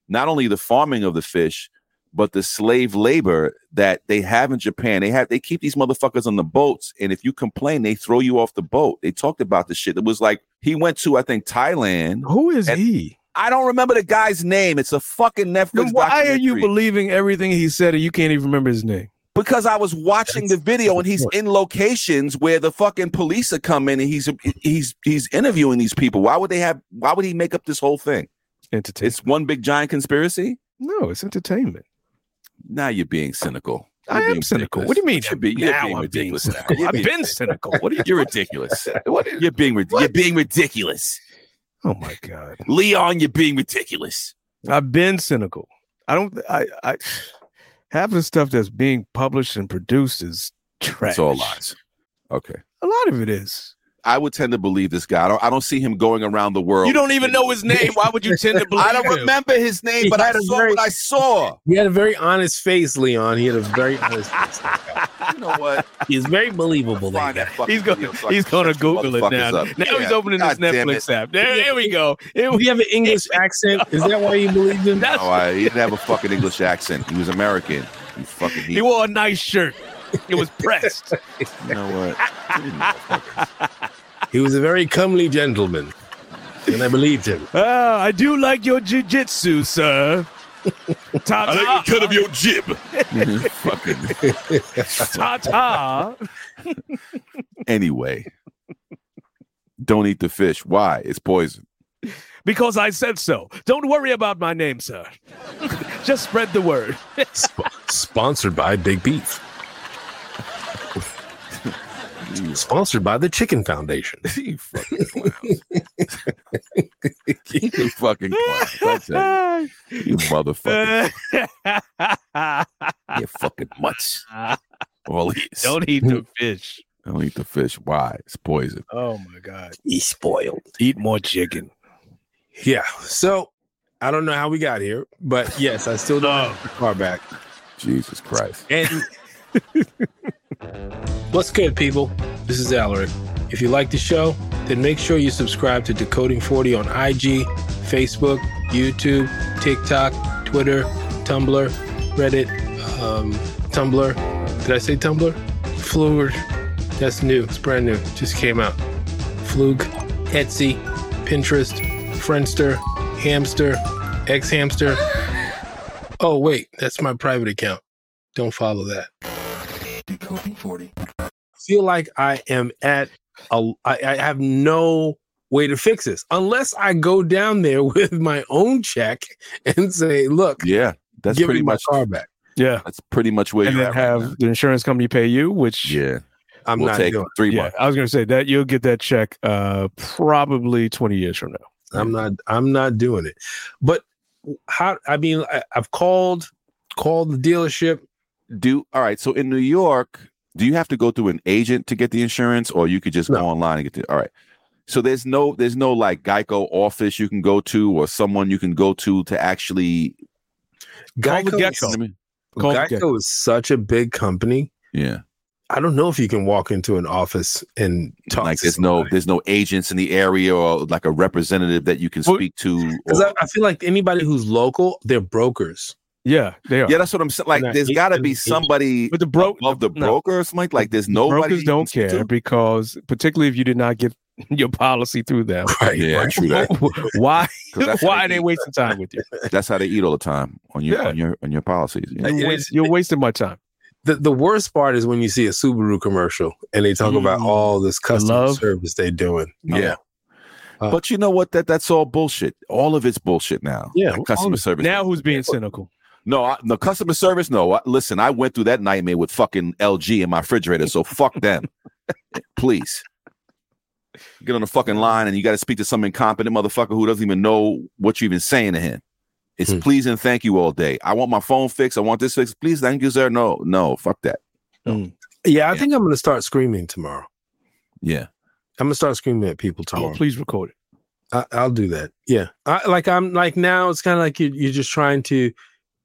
S1: not only the farming of the fish, but the slave labor that they have in Japan. They have they keep these motherfuckers on the boats, and if you complain, they throw you off the boat. They talked about the shit. It was like he went to I think Thailand.
S3: Who is
S1: And-
S3: he?
S1: I don't remember the guy's name. It's a fucking Netflix.
S3: Then why are you believing everything he said and you can't even remember his name?
S1: because I was watching the video and he's in locations where the fucking police are coming and he's he's he's interviewing these people. Why would they have? Why would he make up this whole thing?
S3: Entertainment.
S1: It's one big giant conspiracy.
S3: no, it's entertainment.
S1: Now you're being cynical.
S3: I
S1: You're
S3: am
S1: being
S3: cynical.
S1: ridiculous.
S3: What do you mean?
S1: You're, be- you're
S3: now
S1: being
S3: I'm being cynical. I've been cynical. What are you?
S1: You're ridiculous.
S3: What is,
S1: You're being you're being ridiculous.
S3: Oh my god!
S1: Leon, you're being ridiculous.
S3: I've been cynical. I don't. I. I half of the stuff that's being published and produced is trash.
S1: It's all lies. Okay.
S3: A lot of it is.
S1: I would tend to believe this guy. I don't, I don't see him going around the world.
S3: You don't even know his name. Why would you tend to believe
S1: I don't
S3: him?
S1: remember his name,
S2: He
S1: but I saw
S2: very-
S1: what I saw.
S2: He had a very honest face, Leon. He had a very honest face.
S1: You know what?
S2: He's very believable. That guy.
S1: that
S3: He's going.
S1: video so
S3: He's going to Google it now.
S1: up.
S3: Now he's opening
S1: God
S3: his Netflix
S1: it.
S3: app. There, there we go. It
S2: Do have an English accent? Is that why you believe him?
S3: That's-
S1: No, I, he didn't have a fucking English accent. He was American. He fucking. He,
S3: he wore a nice shirt. It was pressed.
S1: you know what?
S2: He was a very comely gentleman, and I believed him.
S3: Ah, I do like your jujitsu, sir. Ta ta.
S1: of your jib. fucking.
S3: Ta ta.
S1: Anyway, don't eat the fish. Why? It's poison.
S3: Because I said so. Don't worry about my name, sir. Just spread the word.
S2: Sp- sponsored by Big Beef. Sponsored by the Chicken Foundation.
S1: you fucking clowns. you fucking clowns. I tell you, you motherfucker. You fucking mutts. All these.
S3: Don't eat the fish.
S1: Don't eat the fish. Why? It's poison.
S3: Oh my god.
S2: He's spoiled.
S3: Eat more chicken.
S2: Yeah. So I don't know how we got here, but yes, I still don't have the car back.
S1: Jesus Christ.
S2: And what's good, people? This is Alaric. If you like the show, then make sure you subscribe to Decoding 40 on IG, Facebook, YouTube, TikTok, Twitter, Tumblr, Reddit, um, Tumblr. Did I say Tumblr? Fluid. That's new. It's brand new. Just came out. Fluke, Etsy, Pinterest, Friendster, Hamster, X Hamster. Oh wait, that's my private account. Don't follow that.
S5: Decoding 40.
S2: Feel like I am at a. I, I have no way to fix this unless I go down there with my own check and say, "Look,
S1: Yeah, that's
S2: give
S1: pretty
S2: me my
S1: much
S2: car back."
S3: Yeah.
S1: that's pretty much where
S3: And
S1: you're
S3: then
S1: at right
S3: have the insurance company pay you, which
S1: Yeah,
S2: I'm
S1: we'll
S2: not
S1: take
S2: doing.
S1: three
S3: yeah,
S1: months.
S3: I was gonna say that you'll get that check uh probably 20 years from now.
S2: I'm not. I'm not doing it. But how? I mean, I, I've called called the dealership.
S1: Do all right. So in New York, do you have to go through an agent to get the insurance, or you could just
S2: No.
S1: go online and get the? All right. So there's no there's no like Geico office you can go to, or someone you can go to to actually.
S3: Call the
S2: Geico, is,
S1: I mean,
S3: Call
S2: Geico is such a big company.
S1: yeah,
S2: I don't know if you can walk into an office and talk.
S1: like
S2: to
S1: there's no there's no agents in the area or like a representative that you can
S3: Well,
S1: speak to.
S2: 'Cause
S1: or-
S2: I, I feel like anybody who's local, they're brokers.
S3: Yeah, they are.
S1: yeah, that's what I'm saying. Like,
S2: Not
S1: there's
S2: agent-
S1: got to be somebody
S3: But the broke
S1: above the
S3: no.
S1: broker or something. Like, there's nobody.
S3: brokers don't care
S1: to?
S3: because particularly if you did not get your policy through them.
S2: Right.
S1: Yeah,
S2: right.
S1: true that.
S3: why
S1: 'Cause that's how
S3: why are
S1: they
S3: they wasting time with you?
S1: That's how they eat all the time on your
S3: Yeah.
S1: on your on your policies. You know?
S3: you're, waste- you're wasting my time.
S2: The, the worst part is when you see a Subaru commercial and they talk about
S3: Mm.
S2: all this customer
S3: love.
S2: service they're doing.
S1: Yeah.
S2: Uh,
S1: but you know what? That that's all bullshit. All of it's bullshit now.
S2: Yeah,
S1: Like customer service.
S3: Now who's being cynical?
S1: No, I, no customer service. No, I, listen. I went through that nightmare with fucking LG in my refrigerator. So fuck them, please. Get on the fucking line and you got to speak to some incompetent motherfucker who doesn't even know what you're even saying to him. It's
S2: Hmm.
S1: please and thank you all day. I want my phone fixed. I want this fixed. Please, thank you, sir. No, no, fuck that.
S2: Yeah, I
S1: Yeah.
S2: think I'm going to start screaming tomorrow.
S1: Yeah,
S2: I'm going to start screaming at people
S3: Oh,
S2: tomorrow.
S3: please record it.
S2: I, I'll do that. Yeah. I, like I'm like now it's kind of like you, you're just trying to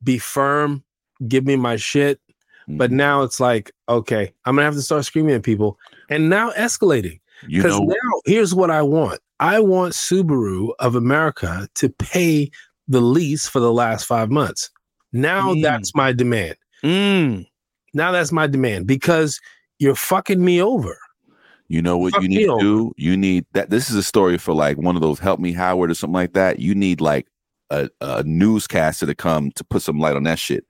S2: be firm, give me my shit. But
S1: Mhm.
S2: now it's like, okay, I'm gonna have to start screaming at people and now escalating.
S1: you
S2: Because
S1: know,
S2: now here's what I want. I want Subaru of America to pay the lease for the last five months. Now
S3: Mm.
S2: that's my demand.
S3: Mm.
S2: Now that's my demand because you're fucking me over.
S1: You know what
S2: Fuck
S1: you need to do? You need that. This is a story for like one of those help me Howard or something like that. You need like a, a newscaster to come to put some light on that shit.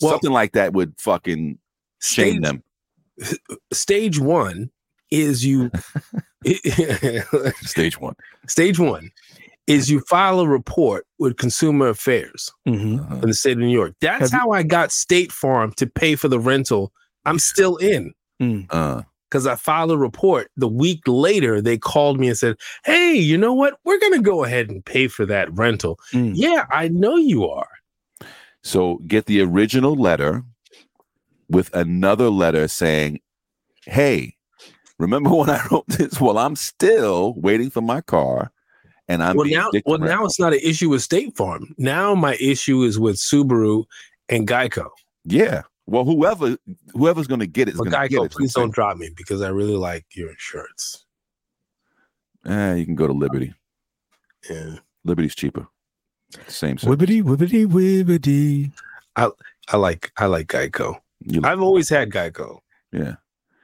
S2: Well-
S1: something like that would fucking shame
S2: Stage-
S1: them.
S2: Stage one is you.
S1: Stage one.
S2: stage one is you file a report with Consumer Affairs
S3: Mhm.
S1: Uh-huh.
S2: in the state of New York. That's
S3: Have you-
S2: how I got State Farm to pay for the rental. I'm still in
S1: Uh,
S2: because I filed a report. The week later, they called me and said, Hey, you know what? We're going to go ahead and pay for that rental.
S3: Mm.
S2: Yeah, I know you are.
S1: so get the original letter with another letter saying, "Hey, remember when I wrote this? Well, I'm still waiting for my car, and I'm
S2: well, now, well, now it's not an issue with State Farm. Now my issue is with Subaru and Geico.
S1: yeah. Well, whoever whoever's going to get it is going to get it.
S2: please don't drop me because I really like your insurance.
S1: Eh, you can go to Liberty.
S2: Yeah.
S1: Liberty's cheaper. Same. service.
S3: Wibbity wibbity wibbity.
S2: I like I like Geico.
S1: You-
S2: I've always had Geico.
S1: yeah.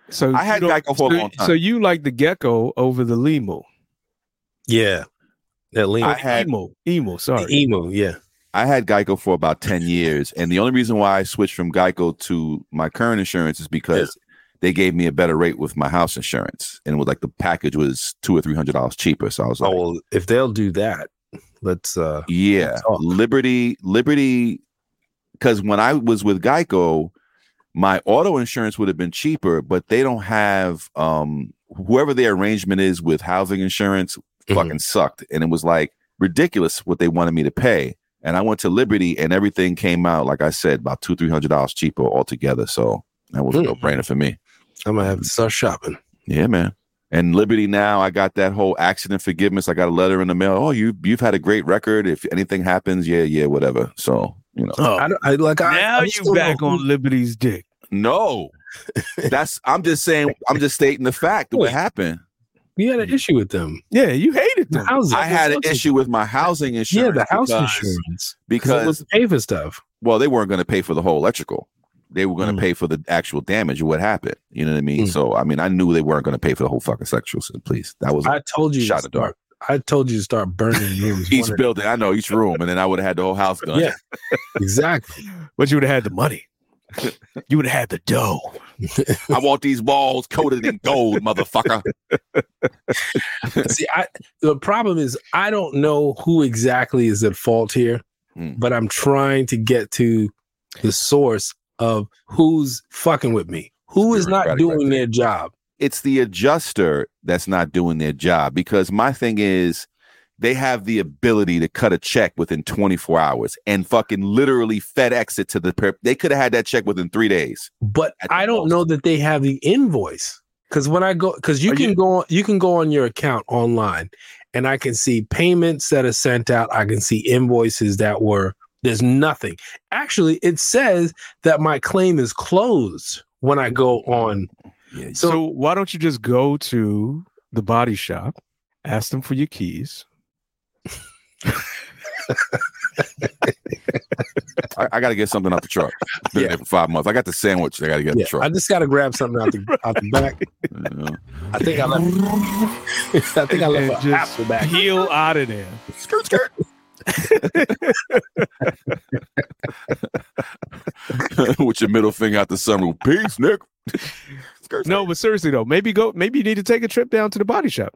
S3: So
S1: I had
S3: you
S1: Geico for a
S3: so,
S1: long time.
S3: So you like the gecko over the limo?
S2: Yeah. That limo.
S1: I had-
S3: emo, emo. Sorry.
S2: emo, yeah.
S1: I had Geico for about 10 years. And the only reason why I switched from Geico to my current insurance is because they gave me a better rate with my house insurance. And it was like the package was two or three hundred dollars cheaper. So I was like, Oh
S2: well, if they'll do that, let's uh
S1: yeah,
S2: talk.
S1: Liberty, Liberty. Because when I was with Geico, my auto insurance would have been cheaper, but they don't have um whoever their arrangement is with housing insurance
S2: Mhm.
S1: fucking sucked. And it was like ridiculous what they wanted me to pay. And I went to Liberty and everything came out, like I said, about two, three hundred dollars cheaper altogether. So that was a
S2: Hmm.
S1: no brainer for me.
S2: I'm gonna have to start shopping.
S1: Yeah, man. And Liberty now, I got that whole accident forgiveness. I got a letter in the mail. Oh, you you've had a great record. If anything happens, yeah, yeah, whatever. So you know,
S3: Oh,
S2: I I like I
S3: now
S2: I
S3: you back
S2: know who-
S3: on Liberty's dick.
S1: no, that's I'm just saying. I'm just stating the fact of what happened.
S2: You had an issue with them.
S3: Yeah, you hated
S2: The
S3: them.
S2: housing.
S1: I had an issue with my housing insurance.
S2: Yeah, the house
S1: because,
S2: insurance. Because it
S1: because
S2: was pay for stuff.
S1: well, they weren't going to pay for the whole electrical. They were going to
S3: Mm.
S1: pay for the actual damage of what happened. You know what I mean?
S2: Mm.
S1: So, I mean, I knew they weren't going to pay for the whole fucking sexual. So please, that was
S2: I told you to
S1: Shot in the dark.
S2: I told you to start burning rooms.
S1: Each building, I know each room, and then I would have had the whole house done.
S2: Yeah, exactly.
S3: But you would have had the money. you would have had the dough.
S1: I want these walls coated in gold, motherfucker.
S2: See, I the problem is I don't know who exactly is at fault here,
S1: Hmm.
S2: but I'm trying to get to the source of who's fucking with me. Who is not doing
S1: right
S2: their job?
S1: It's the adjuster that's not doing their job because my thing is they have the ability to cut a check within 24 hours and fucking literally FedEx it to the per- they could have had that check within three days.
S2: But I don't
S1: most.
S2: know that they have the invoice. Because when I go, because you
S3: Are
S2: can
S3: you-
S2: go on, you can go on your account online, and I can see payments that are sent out. I can see invoices that were. There's nothing. Actually, it says that my claim is closed when I go on.
S1: Yeah,
S3: So,
S2: So-
S3: why don't you just go to the body shop, ask them for your keys?
S1: I, I got to get something out the truck. Been
S2: Yeah.
S1: there for five months. I got the sandwich. I got to get
S2: Yeah,
S1: the truck.
S2: I just got to grab something out the out the back.
S1: You know?
S2: I think I left. I think I left an
S3: just
S2: apple back.
S3: Peel out of there.
S1: skirt, skirt. With your middle finger out the sunroof. Peace, Nick. Skirt,
S3: No, but seriously though, maybe go. Maybe you need to take a trip down to the body shop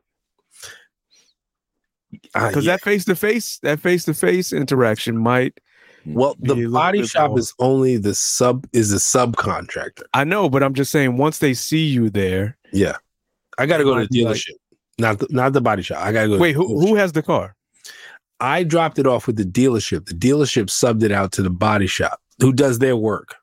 S2: Uh,
S3: because
S2: yeah.
S3: that face to face, that face to face interaction might.
S2: well, the body shop
S3: more-
S2: is only the sub is a subcontractor.
S3: I know, but I'm just saying once they see you there.
S2: Yeah, I got to go to the
S3: be like-
S2: dealership, not the, not the body shop. I got to go.
S3: Wait,
S2: the
S3: who
S2: dealership.
S3: who has the car?
S2: I dropped it off with the dealership. The dealership subbed it out to the body shop, who does their work.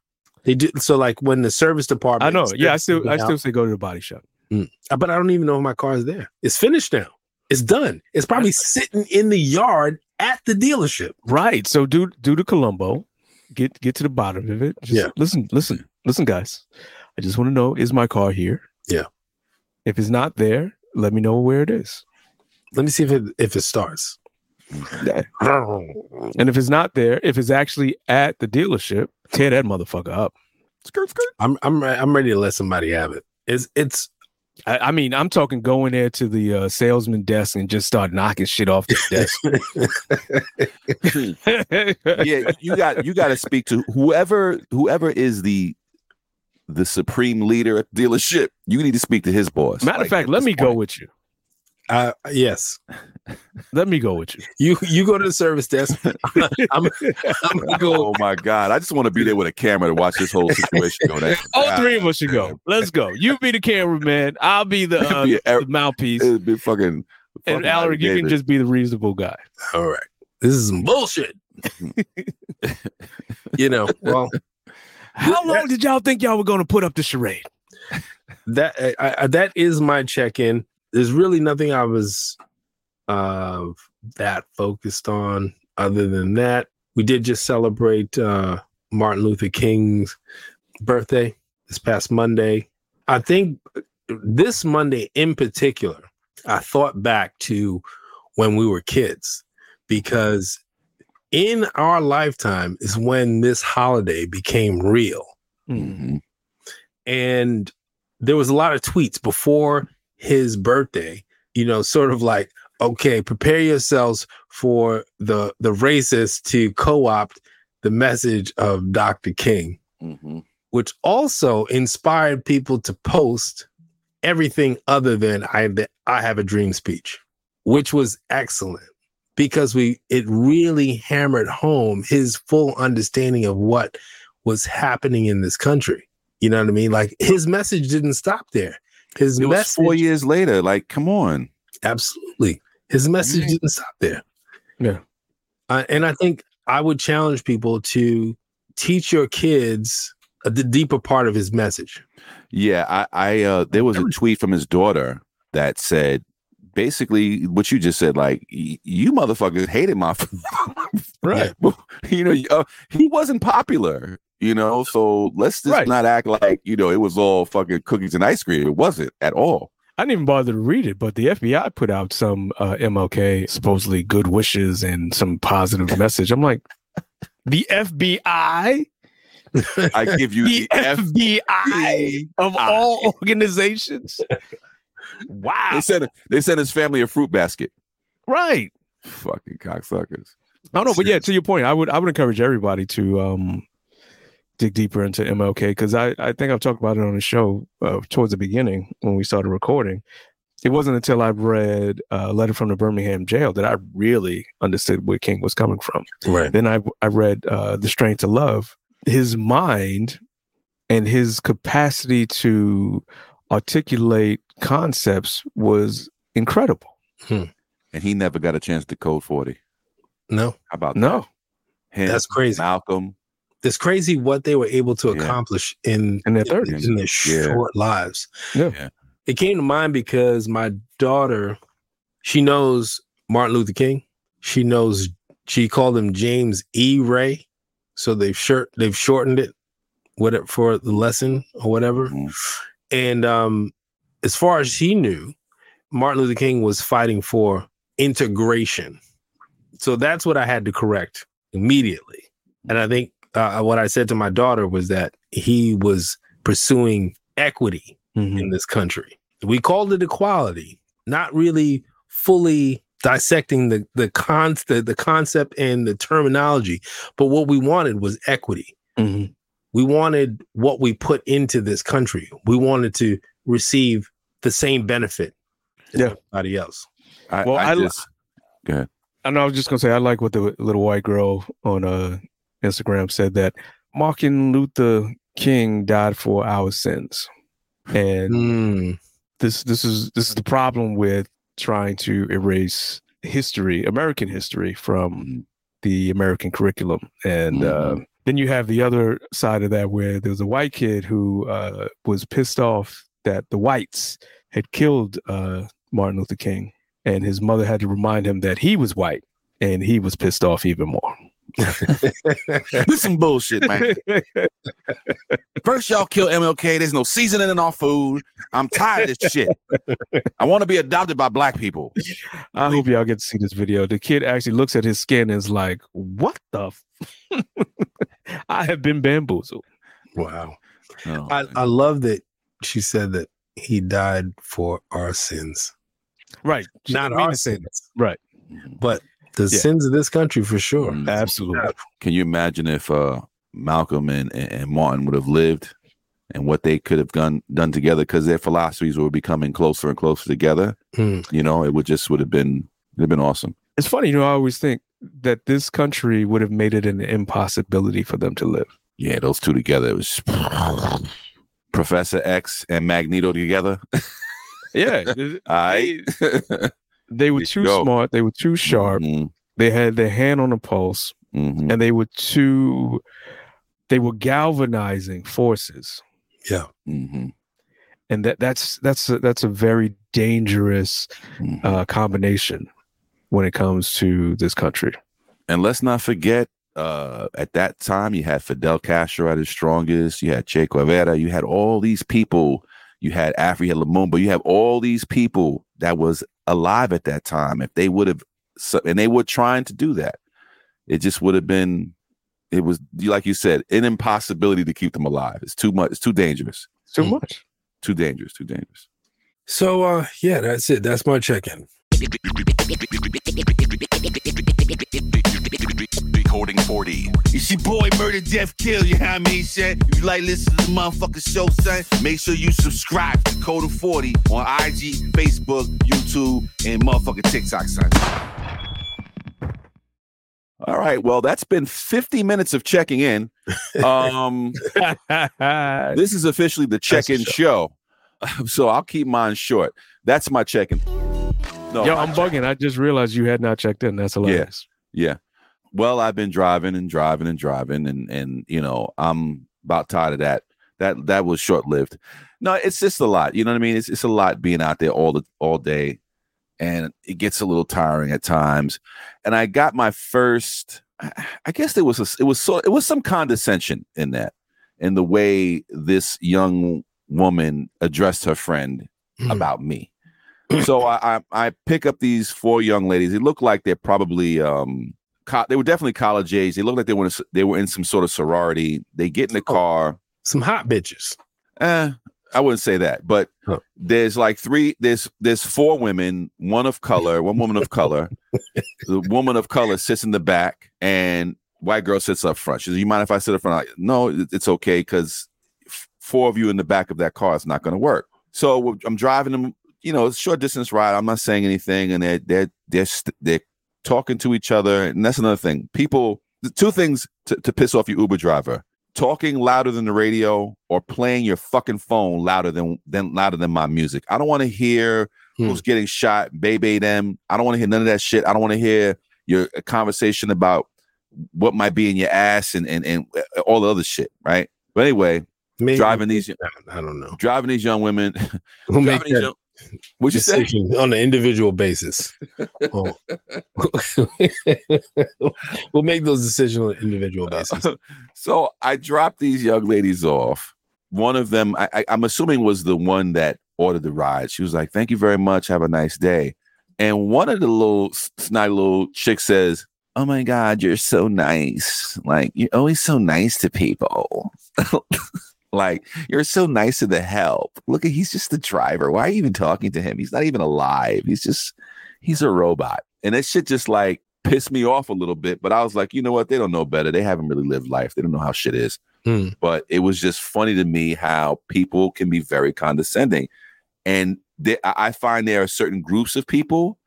S2: They do so like when the service department.
S3: I know. Yeah, I still I
S2: it
S3: still
S2: out-
S3: say go to the body shop.
S2: but I don't even know if my car is there. It's finished now. It's done. It's probably sitting in the yard at the dealership.
S3: Right. So do do the Columbo. Get get to the bottom of it. Just
S2: Yeah.
S3: Listen, listen, listen, guys. I just want to know: is my car here?
S2: Yeah.
S3: If it's not there, let me know where it is.
S2: Let me see if it if it starts.
S3: And if it's not there, if it's actually at the dealership, tear that motherfucker up.
S1: skirt, skirt.
S2: I'm I'm I'm ready to let somebody have it. It's it's
S3: I, I mean, I'm talking going there to the uh, salesman desk and just start knocking shit off the desk.
S1: yeah, you got you got to speak to whoever whoever is the the supreme leader at the dealership. You need to speak to his boss.
S3: Matter of
S1: Like,
S3: fact, let me go with you.
S2: Uh yes.
S3: Let me go with you.
S2: You you go to the service desk. I'm, I'm gonna go.
S1: Oh my god! I just want to be there with a camera to watch this whole situation go down.
S3: All three of us should go. Let's go. You be the cameraman. I'll be the, uh,
S1: Be a-
S3: the mouthpiece.
S1: It'd be fucking.
S3: And
S1: fucking
S3: Alaric, you can just be the reasonable guy.
S2: All right. This is some bullshit. you know, well,
S3: How long did y'all think y'all were going to put up the charade?
S2: that I, I, that is my check-in. There's really nothing I was uh that focused on other than that. We did just celebrate uh Martin Luther King's birthday this past Monday. I think this Monday in particular, I thought back to when we were kids because in our lifetime is when this holiday became real
S1: Mhm.
S2: and there was a lot of tweets before his birthday you know sort of like okay prepare yourselves for the the racists to co-opt the message of dr king
S1: Mhm.
S2: which also inspired people to post everything other than i i have a dream speech which was excellent because we it really hammered home his full understanding of what was happening in this country. You know what i mean? Like his message didn't stop there his
S1: It was
S2: message
S1: four years later. Like, come on.
S2: absolutely his message
S1: Right.
S2: didn't stop there
S3: Yeah.
S2: uh, and i think i would challenge people to teach your kids the deeper part of his message
S1: Yeah, I, I uh there was a tweet from his daughter that said basically what you just said, like y- you motherfuckers hated my
S2: Right.
S1: you know, uh, he wasn't popular, you know, so let's just
S3: Right.
S1: not act like, you know, it was all fucking cookies and ice cream. It wasn't at all.
S3: I didn't even bother to read it, but the FBI put out some uh, MLK supposedly good wishes and some positive message. I'm like, the FBI,
S1: I give you
S3: the
S1: the F.
S3: FBI of all organizations.
S1: They
S3: Wow.
S1: sent they sent his family a fruit basket.
S3: Right.
S1: Fucking cocksuckers.
S3: I don't know, but yeah, to your point, I would I would encourage everybody to um dig deeper into MLK because I I think I've talked about it on the show uh, towards the beginning when we started recording. It wasn't until I read uh, a letter from the Birmingham jail that I really understood where King was coming from.
S2: Right.
S3: Then I I read uh, The Strength to Love. His mind and his capacity to articulate concepts was incredible.
S1: And he never got a chance to code 40.
S2: No,
S1: How about
S3: No,
S1: that? Him,
S2: that's crazy.
S1: Malcolm.
S2: It's crazy what they were able to
S1: Yeah.
S2: accomplish in
S3: in their thirties.
S2: in their
S1: Yeah.
S2: short lives.
S3: Yeah.
S1: Yeah.
S2: It came to mind because my daughter, she knows Martin Luther King. She knows she called him James E. Ray. So they've short they've shortened it whatever for the lesson or whatever.
S1: Mhm.
S2: And um as far as she knew, Martin Luther King was fighting for integration. So that's what I had to correct immediately. And I think uh, what I said to my daughter was that he was pursuing equity
S3: Mhm.
S2: in this country. We called it equality, not really fully dissecting the the con the, the concept and the terminology, but what we wanted was equity.
S3: Mhm.
S2: We wanted what we put into this country. We wanted to receive the same benefit as
S3: Yeah.
S2: everybody else.
S1: I,
S3: Well,
S1: I,
S3: I li-
S1: just, go ahead.
S3: I know. I was just gonna say I like what the little white girl on uh Instagram said that Martin Luther King died for our sins, and
S2: Mm,
S3: this this is this is the problem with trying to erase history, American history, from the American curriculum, and uh, then you have the other side of that where there's a white kid who uh, was pissed off that the whites had killed uh, Martin Luther King, and his mother had to remind him that he was white, and he was pissed off even more.
S4: This some bullshit, man. First, y'all kill MLK. There's no seasoning in our food. I'm tired of this shit. I want to be adopted by black people.
S3: I hope y'all get to see this video. The kid actually looks at his skin and is like, "What the? F- I have been bamboozled."
S2: wow.
S1: Oh,
S2: I, I love that she said that he died for our sins.
S3: Right,
S2: Not our
S3: to
S2: sins.
S3: Right,
S2: but the
S3: Yeah.
S2: sins of this country for sure.
S1: Mm.
S3: absolutely.
S1: Can you imagine if uh, Malcolm and, and, and Martin would have lived and what they could have done done together because their philosophies were becoming closer and closer together?
S2: Mm.
S1: You know, it would just would have been it'd have been awesome.
S3: It's funny, you know. I always think that this country would have made it an impossibility for them to live.
S1: Yeah, those two together it was Professor X and Magneto together.
S3: Yeah,
S1: I
S3: they were too
S1: go.
S3: smart. They were too sharp.
S1: Mhm,
S3: They had their hand on the pulse,
S1: mhm.
S3: and they were too. They were galvanizing forces.
S2: Yeah.
S1: Mhm,
S3: and that that's that's a, that's a very dangerous
S1: mhm.
S3: uh, combination when it comes to this country.
S1: And let's not forget, uh, at that time, you had Fidel Castro at his strongest. You had Che Guevara. You had all these people. You had Afri, you had Lumumba. You have all these people that was alive at that time. If they would have, and they were trying to do that, it just would have been. It was like you said, an impossibility to keep them alive. It's too much. It's too dangerous.
S3: Too
S2: Mm.
S3: much.
S1: Too dangerous. Too dangerous.
S2: So uh yeah, that's it. That's my check-in.
S5: 40.
S4: It's your boy Murder Death Kill, you know what I mean, son? If you like listening to the motherfucking show, son, make sure you subscribe to Code of 40 on IG, Facebook, YouTube, and motherfucking TikTok, son.
S1: All right. Well, that's been 50 minutes of checking in. Um, this is officially the check-in
S2: That's a
S1: show. So I'll keep mine short. That's my check-in. No,
S3: Yo, I'm bugging. I just realized you had not checked in. That's hilarious.
S1: Yeah. Well, I've been driving and driving and driving and and you know, I'm about tired of that. That that was short-lived. No, it's just a lot. You know what I mean? It's it's a lot being out there all the all day and it gets a little tiring at times. And I got my first I- guess there was a, it was so it was some condescension in that in the way this young woman addressed her friend
S2: Hmm.
S1: about me. so I, I I pick up these four young ladies. They look like they're probably um co- they were definitely college age. They looked like they were in, they were in some sort of sorority. They get in the car.
S2: Some hot bitches.
S1: Eh, I wouldn't say that, but
S2: Huh.
S1: there's like three. There's there's four women, one of color, one woman of color. the woman of color sits in the back, and white girl sits up front. She says, "You mind if I sit up front?" Like, no, it's okay because four of you in the back of that car is not going to work. So I'm driving them. You know, it's short distance ride. I'm not saying anything, and they're they're they're st- they're talking to each other, and that's another thing. People, the two things to, to piss off your Uber driver: talking louder than the radio or playing your fucking phone louder than than louder than my music. I don't want to hear
S2: Hmm.
S1: who's getting shot, baby them. I don't want to hear none of that shit. I don't want to hear your uh, conversation about what might be in your ass and and and uh, all the other shit, right? But anyway,
S2: Maybe-
S1: driving these
S2: I don't know.
S1: driving these young women. Driving these young, what'd you say?
S2: on an individual basis. Oh. we'll make those decisions on an individual uh, basis.
S1: so I dropped these young ladies off. One of them, I, I, I'm assuming, was the one that ordered the ride. She was like, "Thank you very much. Have a nice day." And one of the little s- snotty little chicks says, "Oh my God, you're so nice. Like you're always so nice to people. like you're so nice to the help. Look at he's just the driver. Why are you even talking to him? He's not even alive. He's just he's a robot." And that shit just like pissed me off a little bit. But I was like, you know what? They don't know better. They haven't really lived life. They don't know how shit is.
S2: Hmm.
S1: But it was just funny to me how people can be very condescending. And they, I I find there are certain groups of people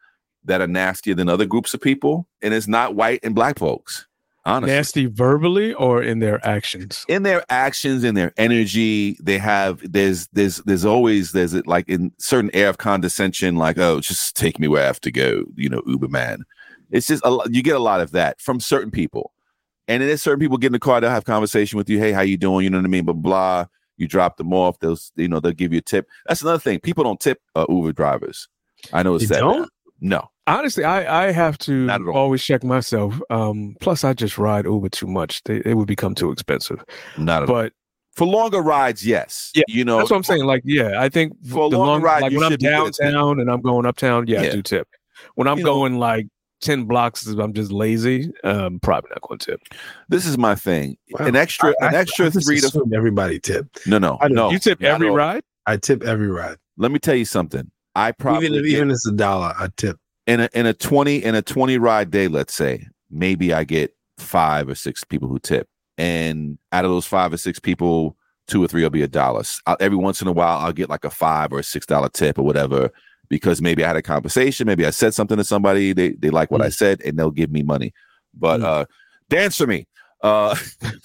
S1: that are nastier than other groups of people. And it's not white and black folks, honestly.
S3: Nasty verbally or in their actions.
S1: in their actions in their energy they have there's there's there's always there's it like in certain air of condescension like oh just take me where i have to go you know uber man it's just a, lo- you get a lot of that from certain people and then there's certain people get in the car they'll have conversation with you hey how you doing you know what i mean blah blah you drop them off they'll you know they'll give you a tip that's another thing people don't tip uh, uber drivers i know it's
S2: They
S1: that
S2: don't?
S1: now. No
S3: Honestly, I, I have to
S1: all.
S3: always check myself. Um, plus, I just ride Uber too much. They, it would become too expensive.
S1: not at all
S3: But
S1: for longer rides yes
S3: Yeah,
S1: you know
S3: that's what I'm saying. Like, yeah, I think
S1: For
S3: the
S1: longer
S3: long,
S1: ride,
S3: like
S1: you
S3: when I'm
S1: should be good at tip.
S3: downtown and I'm going uptown, yeah,
S1: Yeah.
S3: I do tip. When I'm
S1: You know-
S3: going like ten blocks, I'm just lazy. Um, probably not going to tip.
S1: this is my thing
S2: Wow.
S1: an extra
S2: I-
S1: an extra
S2: I just
S1: three to
S2: everybody tip
S1: no no
S2: I
S1: no
S3: you tip
S1: not
S3: every
S1: all.
S3: ride.
S2: I tip every ride.
S1: let me tell you something. I probably
S2: even if even it's a dollar, I tip.
S1: in a in a twenty in a twenty ride day, let's say, maybe I get five or six people who tip, and out of those five or six people, two or three will be a dollar. Every once in a while, I'll get like a five or a six dollar tip or whatever because maybe I had a conversation, maybe I said something to somebody, they they like what I said, and they'll give me money. But
S2: Mm.
S1: uh, dance for me. Uh,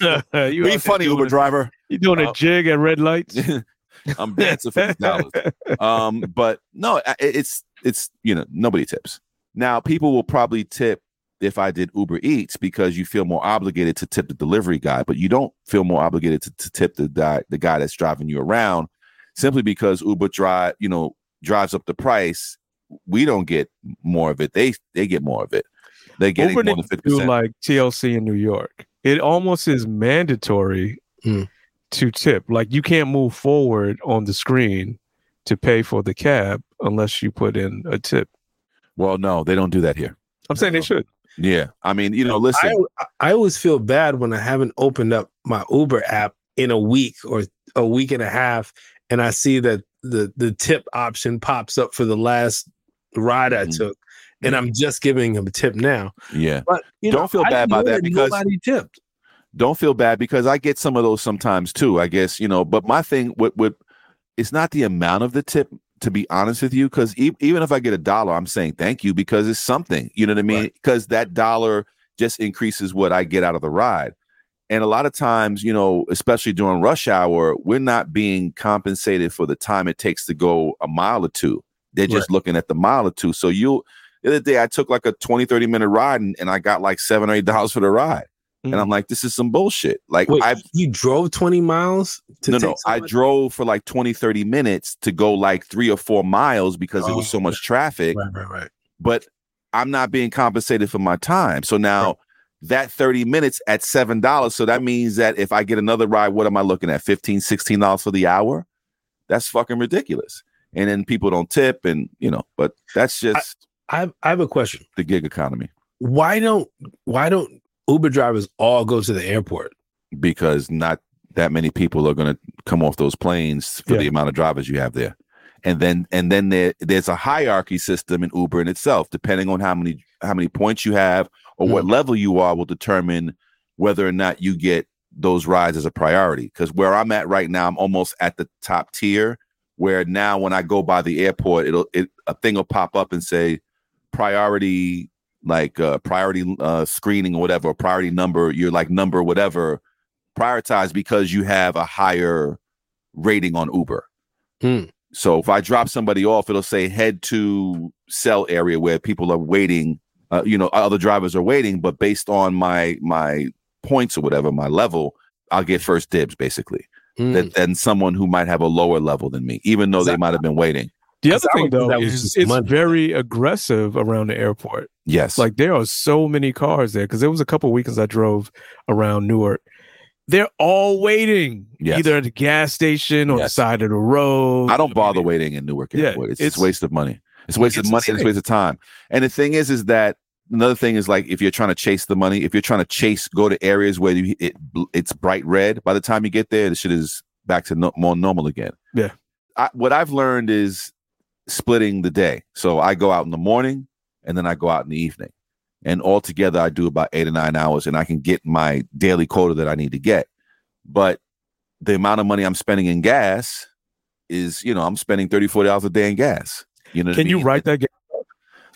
S3: you
S1: be funny, Uber driver.
S3: You doing
S1: Uh,
S3: a jig at red lights?
S1: I'm dancing for these dollars. um but no it's it's you know nobody tips now people will probably tip if i did uber eats because you feel more obligated to tip the delivery guy but you don't feel more obligated to, to tip the guy the guy that's driving you around simply because uber drive you know drives up the price we don't get more of it they they get more of it they get
S3: Uber
S1: more than
S3: needs to
S1: 50
S3: do like TLC in New York. It almost is mandatory
S2: Hmm.
S3: To tip. Like you can't move forward on the screen to pay for the cab unless you put in a tip.
S1: well no they don't do that here
S3: I'm saying they should.
S1: yeah i mean you know listen
S2: I I always feel bad when I haven't opened up my Uber app in a week or a week and a half, and I see that the the tip option pops up for the last ride I
S1: Mhm.
S2: took, and I'm just giving him a tip now.
S1: yeah
S2: But you
S1: Don't
S2: know,
S1: feel
S2: I
S1: bad about
S2: knew
S1: that because-
S2: nobody tipped.
S1: Don't feel bad because I get some of those sometimes too. I guess you know, but my thing with with it's not the amount of the tip. To be honest with you, because e- even if I get a dollar, I'm saying thank you because it's something. You know what I mean? Because that dollar just increases what I get out of the ride. And a lot of times, you know, especially during rush hour, we're not being compensated for the time it takes to go a mile or two. They're just looking at the mile or two. So you, the other day, I took like a 20, 30 minute ride and, and I got like seven or eight dollars for the ride. And I'm mm-hmm. like, this is some bullshit. Like,
S2: Wait,
S1: I
S2: you drove 20 miles to
S1: no, no. I drove for like 20, 30 minutes to go like three or four miles because there was
S2: Oh,
S1: so much traffic,
S2: Right, right, right.
S1: but I'm not being compensated for my time. So now that 30 minutes at $7. So that means that if I get another ride, what am I looking at? 15 $16 for the hour? That's fucking ridiculous. And then people don't tip and, you know, but that's just
S2: I have, I have a question.
S1: the gig economy
S2: Why don't why don't Uber drivers all go to the airport?
S1: because not that many people are going to come off those planes for
S3: Yeah.
S1: the amount of drivers you have there. And then and then there, there's a hierarchy system in Uber in itself, depending on how many how many points you have or what mm. level you are will determine whether or not you get those rides as a priority. Because where I'm at right now, I'm almost at the top tier. Where now, when I go by the airport, it'll it a thing will pop up and say priority, like uh, priority uh, screening or whatever, or priority number. You're like number whatever, prioritized because you have a higher rating on Uber.
S2: Hmm.
S1: So if I drop somebody off, it'll say head to cell area where people are waiting. Uh, you know, other drivers are waiting, but based on my my points or whatever, my level, I'll get first dibs basically.
S2: Mm.
S1: Than, than someone who might have a lower level than me, even though they might have been waiting.
S3: The other thing though
S2: that
S3: is it's very aggressive around the airport.
S1: Yes,
S3: Like there are so many cars there because there was a couple weekends I drove around Newark. They're all waiting
S1: Yes.
S3: either at the gas station or the side of the road.
S1: I don't bother waiting in Newark
S3: Yeah,
S1: Airport. it's,
S3: it's-
S1: a waste of money. It's a waste of
S3: It's
S1: money. and It's a waste of time. And the thing is, is that another thing is like if you're trying to chase the money, if you're trying to chase, go to areas where you, it it's bright red. By the time you get there, the shit is back to no, more normal again.
S3: Yeah.
S1: I, what I've learned is splitting the day. So I go out in the morning and then I go out in the evening. And altogether, I do about eight or nine hours, and I can get my daily quota that I need to get. But the amount of money I'm spending in gas is, you know, I'm spending 30 dollars a day in gas. You know,
S3: Can you
S1: mean?
S3: write that?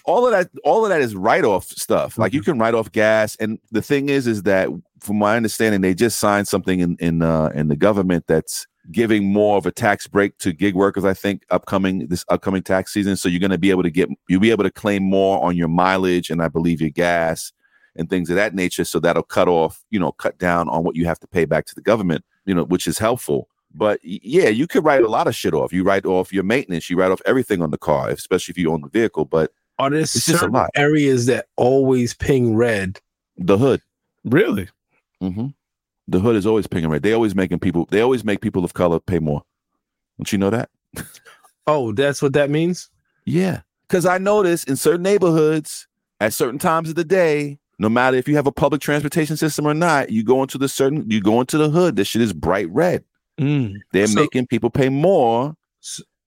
S1: all of that all of that is write-off stuff like
S3: Mm-hmm.
S1: you can write off gas and the thing is is that from my understanding they just signed something in in uh in the government that's giving more of a tax break to gig workers i think upcoming this upcoming tax season. So you're going to be able to get you'll be able to claim more on your mileage and i believe your gas and things of that nature. So that'll cut off you know cut down on what you have to pay back to the government you know which is helpful. But yeah you could write a lot of shit off. You write off your maintenance you write off everything on the car especially if you own the vehicle but
S2: Are there
S1: It's
S2: certain areas that always ping red?
S1: the hood.
S3: Really?
S1: hmm The hood is always pinging red. They always making people. They always make people of color pay more. Don't you know that?
S2: Oh, that's what that means.
S1: Yeah, because I notice in certain neighborhoods at certain times of the day, no matter if you have a public transportation system or not, you go into the certain, you go into the hood. This shit is bright red.
S3: Mm.
S1: They're
S2: So-
S1: making people pay more.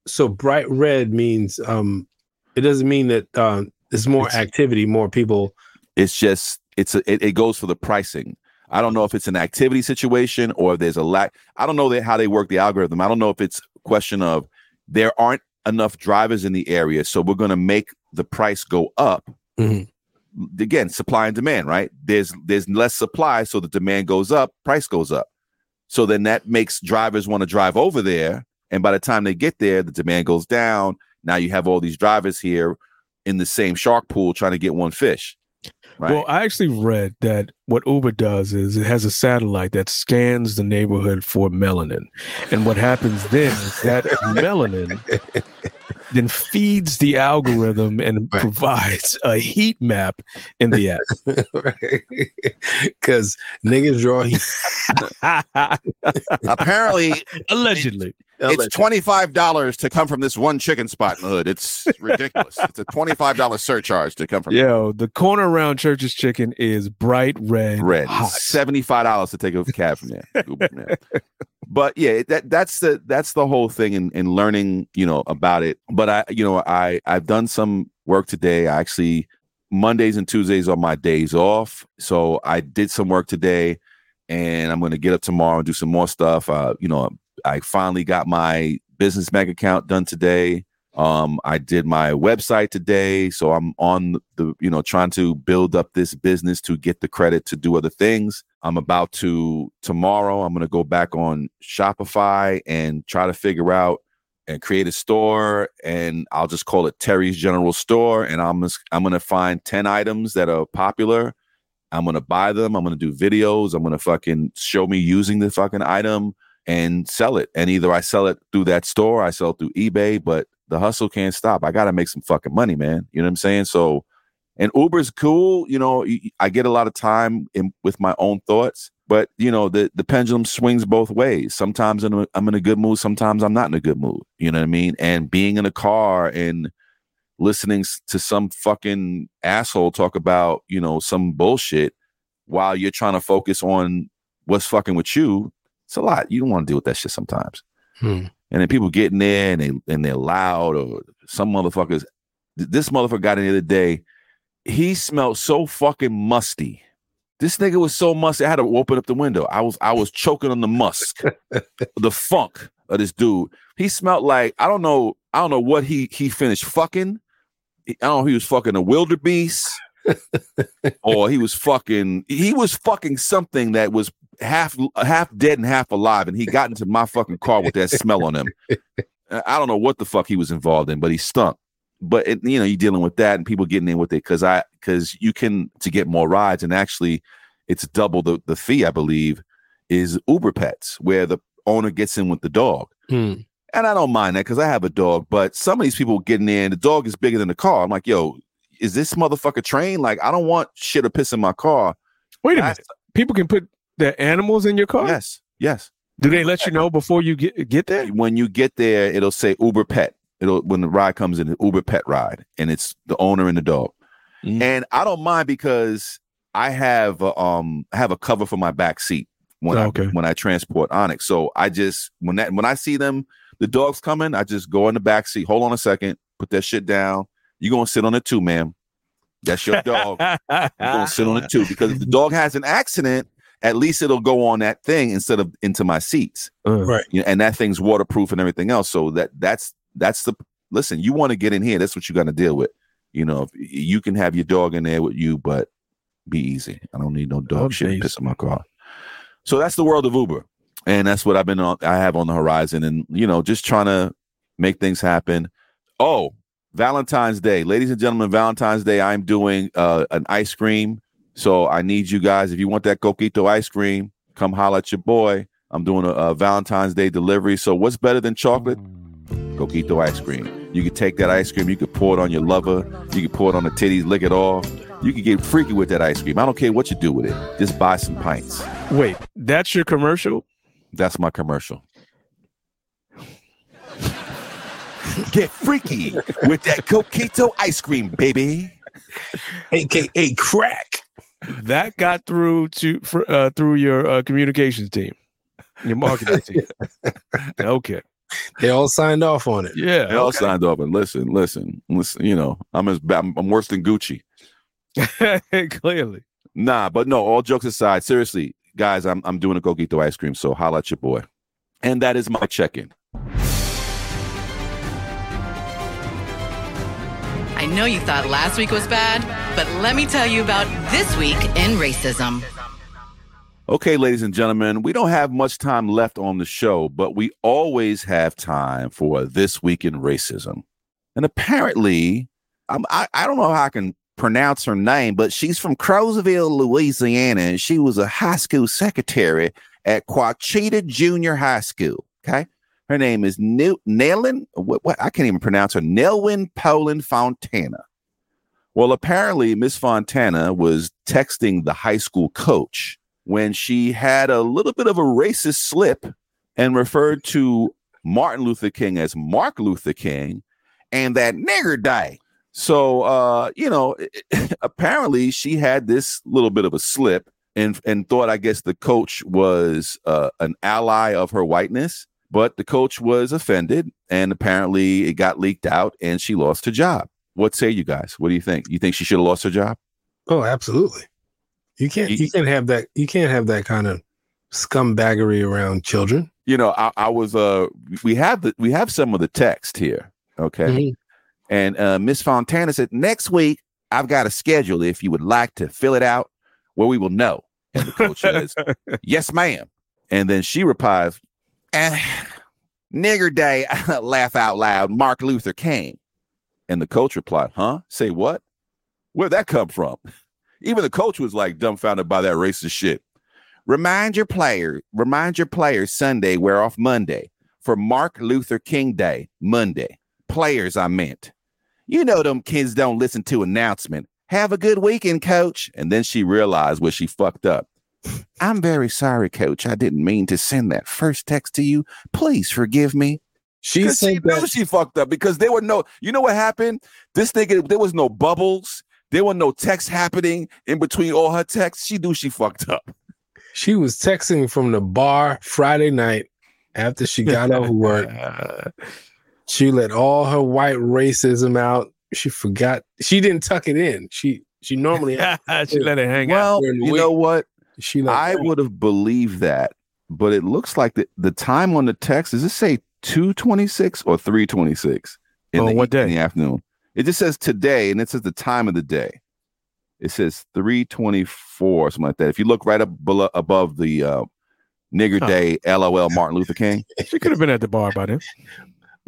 S2: So bright red means um, it doesn't mean that um, there's more
S1: It's-
S2: activity, more people.
S1: It's just it's a, it, it goes for the pricing. I don't know if it's an activity situation or if there's a lack. I don't know that how they work the algorithm. I don't know if it's a question of there aren't enough drivers in the area, so we're going to make the price go up.
S2: Mhm.
S1: Again, supply and demand, right? There's there's less supply, so the demand goes up, price goes up. So then that makes drivers want to drive over there, and by the time they get there, the demand goes down. Now you have all these drivers here in the same shark pool trying to get one fish. Right.
S3: Well, I actually read that what Uber does is it has a satellite that scans the neighborhood for melanin. And what happens then is that melanin then feeds the algorithm and
S2: Right.
S3: provides a heat map in the app.
S2: Because niggas draw heat.
S1: Apparently,
S3: Allegedly.
S1: it's twenty five dollars to come from this one chicken spot in the hood. It's ridiculous. it's a twenty five dollar surcharge to come from
S3: Yo, the corner around Church's Chicken is bright red.
S1: Red.
S3: hot.
S1: Seventy five dollars to take a cab from there. But yeah, that that's the that's the whole thing in, in learning, you know, about it. But I, you know, I I've done some work today. I actually Mondays and Tuesdays are my days off, so I did some work today, and I'm going to get up tomorrow and do some more stuff. Uh, you know, I finally got my business bank account done today. Um, I did my website today, so I'm on the, you know, trying to build up this business to get the credit to do other things. I'm about to tomorrow. I'm going to go back on Shopify and try to figure out and create a store, and I'll just call it Terry's General Store. And I'm just, I'm going to find ten items that are popular. I'm going to buy them. I'm going to do videos. I'm going to fucking show me using the fucking item and sell it. And either I sell it through that store, I sell it through eBay, but the hustle can't stop. I got to make some fucking money, man. You know what I'm saying? So, and Uber's cool. You know, I get a lot of time in, with my own thoughts, but you know, the, the pendulum swings both ways. Sometimes I'm, in a good mood. Sometimes I'm not in a good mood. You know what I mean? And being in a car and listening to some fucking asshole talk about, you know, some bullshit while you're trying to focus on what's fucking with you It's a lot. You don't want to deal with that shit sometimes.
S2: Hmm.
S1: And then people getting there and they and they're loud or some motherfuckers. This motherfucker got in the other day. He smelled so fucking musty. This nigga was so musty. I had to open up the window. I was I was choking on the musk, the funk of this dude. He smelled like I don't know. I don't know what he he finished fucking. I don't know. if He was fucking a wildebeest, or he was fucking. He was fucking something that was half half dead and half alive, and he got into my fucking car with that smell on him. I I don't know what the fuck he was involved in, but he stunk. But it, you know, you're dealing with that and people getting in with it because I because you can to get more rides and actually it's double the the fee I believe is Uber Pets where the owner gets in with the dog.
S2: Hmm.
S1: And I don't mind that because I have a dog, but some of these people getting in, the dog is bigger than the car. I'm like, yo, is this motherfucker trained? Like, I don't want shit to piss in my car.
S3: Wait a
S1: I-
S3: minute. People can put their animals in your car.
S1: Yes, yes.
S3: Do they let you know before you get get there?
S1: When you get there, it'll say Uber Pet. It'll when the ride comes in, Uber Pet ride, and it's the owner and the dog.
S3: Mm.
S1: And I don't mind because I have a, um I have a cover for my back seat when
S3: Okay.
S1: I when I transport Onyx. So I just when that when I see them, the dog's coming, I just go in the back seat. Hold on a second, put that shit down. You gonna sit on it too, ma'am. That's your dog. You're gonna sit on it too because if the dog has an accident, at least it'll go on that thing instead of into my seats.
S3: Uh,
S2: Right.
S1: You know, and that thing's waterproof and everything else. So that that's that's the listen. You want to get in here, that's what you got to deal with. You know, you can have your dog in there with you, but be easy. I don't need no dog
S3: Oh,
S1: shit to
S3: jeez.
S1: piss in my car. So that's the world of Uber, and that's what I've been on. I have on the horizon, and you know, just trying to make things happen. Oh, Valentine's Day, ladies and gentlemen, Valentine's Day. I'm doing uh, an ice cream. So I need you guys. If you want that coquito ice cream, come holla at your boy. I'm doing a, a Valentine's Day delivery. So what's better than chocolate? Coquito ice cream. You could take that ice cream, you could pour it on your lover, you could pour it on the titties, lick it off. You could get freaky with that ice cream. I don't care what you do with it. Just buy some pints.
S3: Wait, that's your commercial?
S1: That's my commercial. Get freaky with that coquito ice cream, baby.
S2: AKA crack.
S3: That got through to fr- uh, through your uh, communications team, your marketing team. Okay.
S2: They all signed off on it.
S3: Yeah.
S1: They all
S3: okay.
S1: signed off. and listen, listen, listen. You know, I'm as bad. I'm, I'm worse than Gucci.
S3: Clearly.
S1: Nah, but no. All jokes aside, seriously, guys, I'm I'm doing a coquito ice cream. So holla at your boy, and that is my check-in.
S6: I know you thought last week was bad, but let me tell you about this week in racism.
S1: Okay, ladies and gentlemen, we don't have much time left on the show, but we always have time for this week in racism. And apparently, I'm, I I don't know how I can pronounce her name, but she's from Crowsville, Louisiana, and she was a high school secretary at Ouachita Junior High School. Okay, her name is New. What, what I can't even pronounce her. Nelwyn Poland Fontana. Well, apparently, Miss Fontana was texting the high school coach when she had a little bit of a racist slip and referred to Martin Luther King as Mark Luther King and that nigger day. So, uh, you know, apparently she had this little bit of a slip and and thought, I guess, the coach was uh, an ally of her whiteness, but the coach was offended, and apparently it got leaked out, and she lost her job. What say you guys? What do you think? You think she should have lost her job?
S2: Oh, absolutely. You can't
S1: You-
S2: you can't have that you can't have that kind of scumbaggery around children.
S1: you know, I, I was uh we have the we have some of the text here. Okay.
S2: Mhm.
S1: And uh Miss Fontana said, next week I've got a schedule if you would like to fill it out where we will know. And the coach says, Yes, ma'am. And then she replies, eh, nigger day, laugh out loud, Mark Luther King. And the coach replied, Huh? Say what? Where'd that come from? Even the coach was like dumbfounded by that racist shit. Remind your player, remind your players Sunday we're off Monday for Mark Luther King Day, Monday. Players, I meant. You know them kids don't listen to announcement. Have a good weekend, coach. And then she realized where she fucked up. I'm very sorry, coach. I didn't mean to send that first text to you. Please forgive me.
S2: She
S1: 'Cause she
S2: said
S1: knew
S2: that
S1: she fucked up because there were no, you know what happened? This nigga, there was no bubbles. There were no text happening in between all her texts. She knew she fucked up.
S2: She was texting from the bar Friday night after she got off work. She let all her white racism out. She forgot. She didn't tuck it in. She she normally
S3: she let it hang out.
S1: Well, you
S2: week.
S1: know what?
S2: She let
S1: I would have believed that, but it looks like the, the time on the text does it say 226 or 326 in,
S3: On
S1: the,
S3: what day?
S1: in the afternoon? It just says today and it says the time of the day. It says 324, something like that. If you look right up below, above the uh, nigger
S3: Huh.
S1: day, LOL Martin Luther King,
S3: She could have been at the bar by then.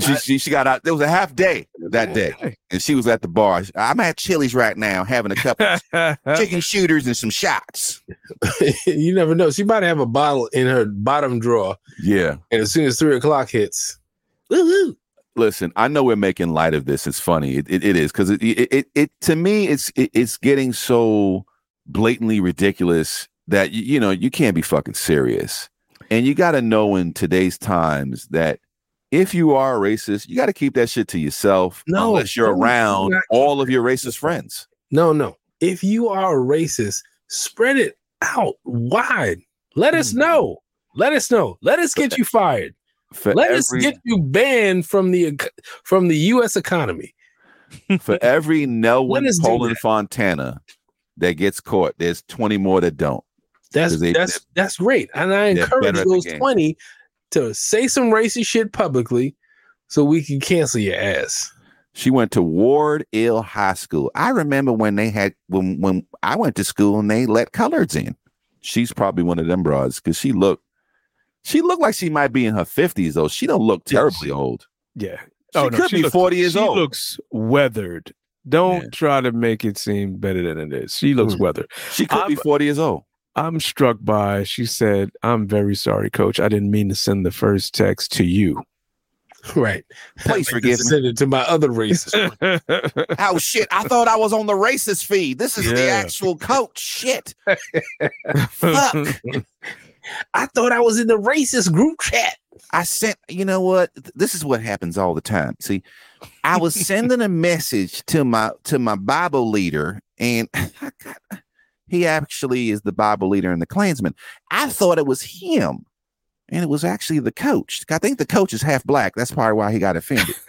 S1: She, she, she got out. There was a half day that day, and she was at the bar. I'm at Chili's right now having a couple chicken shooters and some shots.
S2: you never know. She might have a bottle in her bottom drawer,
S1: Yeah.
S2: and as soon as three o'clock hits, woo-hoo.
S1: listen i know we're making light of this it's funny it, it, it is because it, it, it it to me it's it, it's getting so blatantly ridiculous that you, you know you can't be fucking serious and you got to know in today's times that if you are a racist, you got to keep that shit to yourself
S2: no,
S1: unless you're around
S2: not-
S1: all of your racist friends.
S2: No, no. If you are a racist, spread it out wide. Let us
S1: hmm.
S2: know. Let us know. Let us get you fired.
S1: For
S2: Let
S1: every, us
S2: get you banned from the from the U.S. economy.
S1: For every Nelwyn Poland
S2: that.
S1: Fontana that gets caught, there's 20 more that don't.
S2: That's
S1: they,
S2: that's that's great, and I encourage those 20 to say some racist shit publicly, so we can cancel your ass.
S1: She went to Ward Hill High School. I remember when they had when when I went to school and they let coloreds in. She's probably one of them broads because she looked she looked like she might be in her fifties though. She don't look terribly old.
S3: Yeah.
S1: She could be
S3: looks-
S1: 40 years
S3: she
S1: old.
S3: looks weathered. Don't
S1: Yeah.
S3: try to make it seem better than it is. She looks
S2: Hmm.
S3: weathered.
S1: She could be
S3: I'm-
S1: forty years old.
S3: I'm struck by, she said, I'm very sorry, coach. I didn't mean to send the first text to you.
S2: Right.
S1: Please forgive me.
S2: Send it to my other racist.
S1: Oh shit! I thought I was on the racist feed. This is the actual coach. Shit. Fuck.
S2: I thought I was in the racist group chat.
S1: I sent, you know what? This is what happens all the time. See, I was sending a message to my to my Bible leader, and he actually is the Bible leader in the Klansman. I thought it was him, and it was actually the coach. I think the coach is half black. That's probably why he got offended.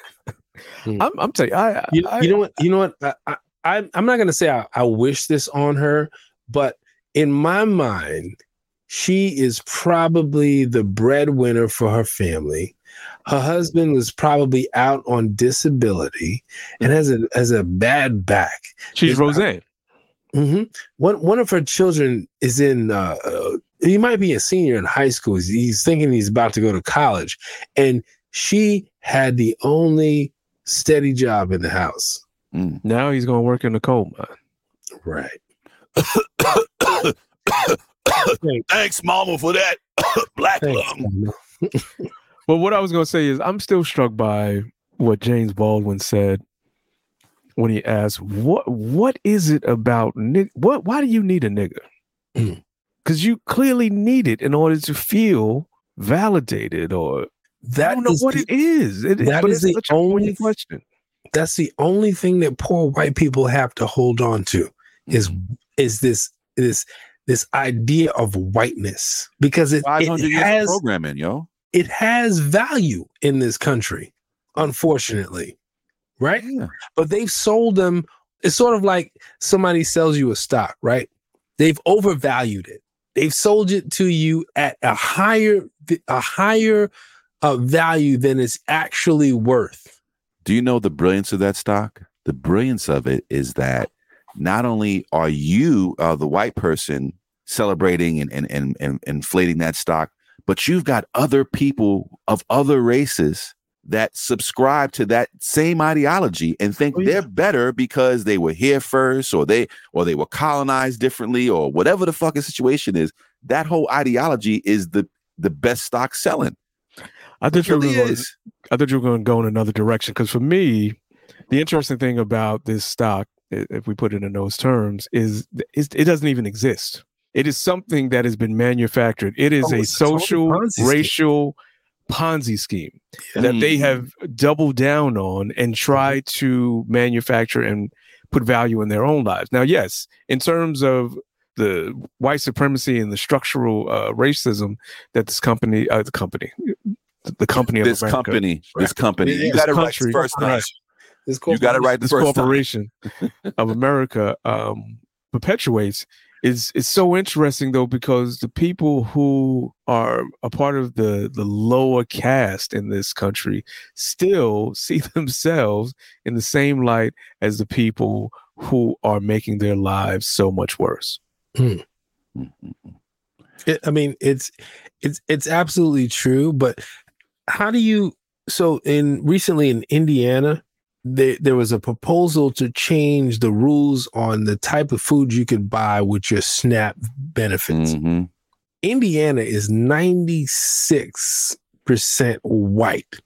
S1: Hmm.
S3: I'm, I'm telling you, I,
S2: You,
S3: I,
S2: you know what? You know what? I, I, I- I'm not gonna say I, I wish this on her, but in my mind, she is probably the breadwinner for her family. Her husband was probably out on disability and has a has a bad back.
S3: she's
S2: is-
S3: Roseanne.
S2: hmm One one of her children is in. Uh, uh, he might be a senior in high school. He's, he's thinking he's about to go to college, and she had the only steady job in the house.
S1: Mm.
S3: Now he's going to work in the coal mine.
S2: Right.
S5: Thanks, Mama, for that. Black
S2: Thanks,
S5: lung.
S2: Mama.
S3: But what I was going to say is, I'm still struck by what James Baldwin said when he asked, "What what is it about nig- What why do you need a nigger?
S2: Mm.
S3: Because you clearly need it in order to feel validated, or I
S2: That
S3: don't know
S2: is
S3: what
S2: the-
S3: it is. It,
S2: that
S3: but
S2: is
S3: it's
S2: the
S3: such a
S2: only-
S3: question.
S2: that's the only thing that poor white people have to hold on to is is this this this idea of whiteness because it, it has
S1: programming, yo.
S2: it has value in this country unfortunately right
S1: Yeah.
S2: but they've sold them it's sort of like somebody sells you a stock right they've overvalued it they've sold it to you at a higher a higher uh, value than it's actually worth
S1: Do you know the brilliance of that stock? The brilliance of it is that not only are you, uh, the white person, celebrating and, and, and, and inflating that stock, but you've got other people of other races that subscribe to that same ideology and think
S3: Oh, yeah.
S1: they're better because they were here first or they or they were colonized differently or whatever the fucking situation is. That whole ideology is the the best stock selling.
S3: I thought
S1: It
S3: you were going. I thought you were going to go in another direction because for me, the interesting thing about this stock, if we put it in those terms, is it doesn't even exist. It is something that has been manufactured. It is
S2: Oh,
S3: a
S2: it's a total
S3: social,
S2: scheme.
S3: Racial Ponzi scheme that they
S1: Mm.
S3: have doubled down on and tried to manufacture and put value in their own lives. Now, yes, in terms of the white supremacy and the structural uh, racism that this company, uh, the company, the company of
S1: This
S3: America,
S1: company, this company, you
S3: this
S1: got it right
S3: country-
S1: first time.
S2: This
S1: You got it right
S3: this corporation of America um, perpetuates is it's so interesting though because the people who are a part of the the lower caste in this country still see themselves in the same light as the people who are making their lives so much worse. Hmm. Mm-hmm.
S2: It, I mean, it's it's it's absolutely true. But how do you? So in recently in Indiana, there there was a proposal to change the rules on the type of food you could buy with your SNAP benefits.
S1: Mhm.
S2: Indiana is ninety six percent white.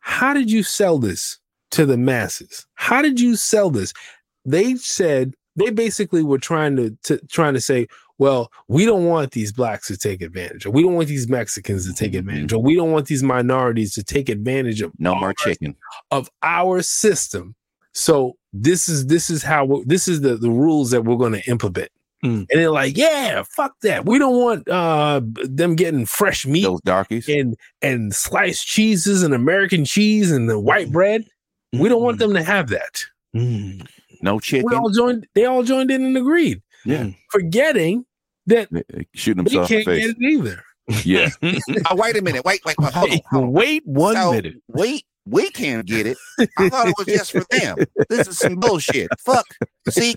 S2: How did you sell this to the masses? How did you sell this? They said they basically were trying to, to trying to say, well, we don't want these blacks to take advantage, or we don't want these Mexicans to take advantage, or we don't want these minorities to take advantage of
S1: No more chicken.
S2: of our system. So this is this is how we this is the the rules that we're going to implement.
S3: Mm.
S2: And they're like, yeah, fuck that. We don't want uh them getting fresh meat
S1: Those darkies.
S2: and and sliced cheeses and American cheese and the white bread. We don't want them to have that.
S1: No chicken.
S2: We all joined. They all joined in and agreed,
S1: yeah.
S2: forgetting that
S1: They- they Shooting
S2: they
S1: themselves in
S2: can't
S1: the
S2: get it either.
S1: Yeah.
S4: Oh, wait a minute. Wait, wait, wait. Hold on. Hold on.
S3: Wait one
S4: So,
S3: minute.
S4: We we can't get it. I thought it was just for them. This is some bullshit. Fuck. See,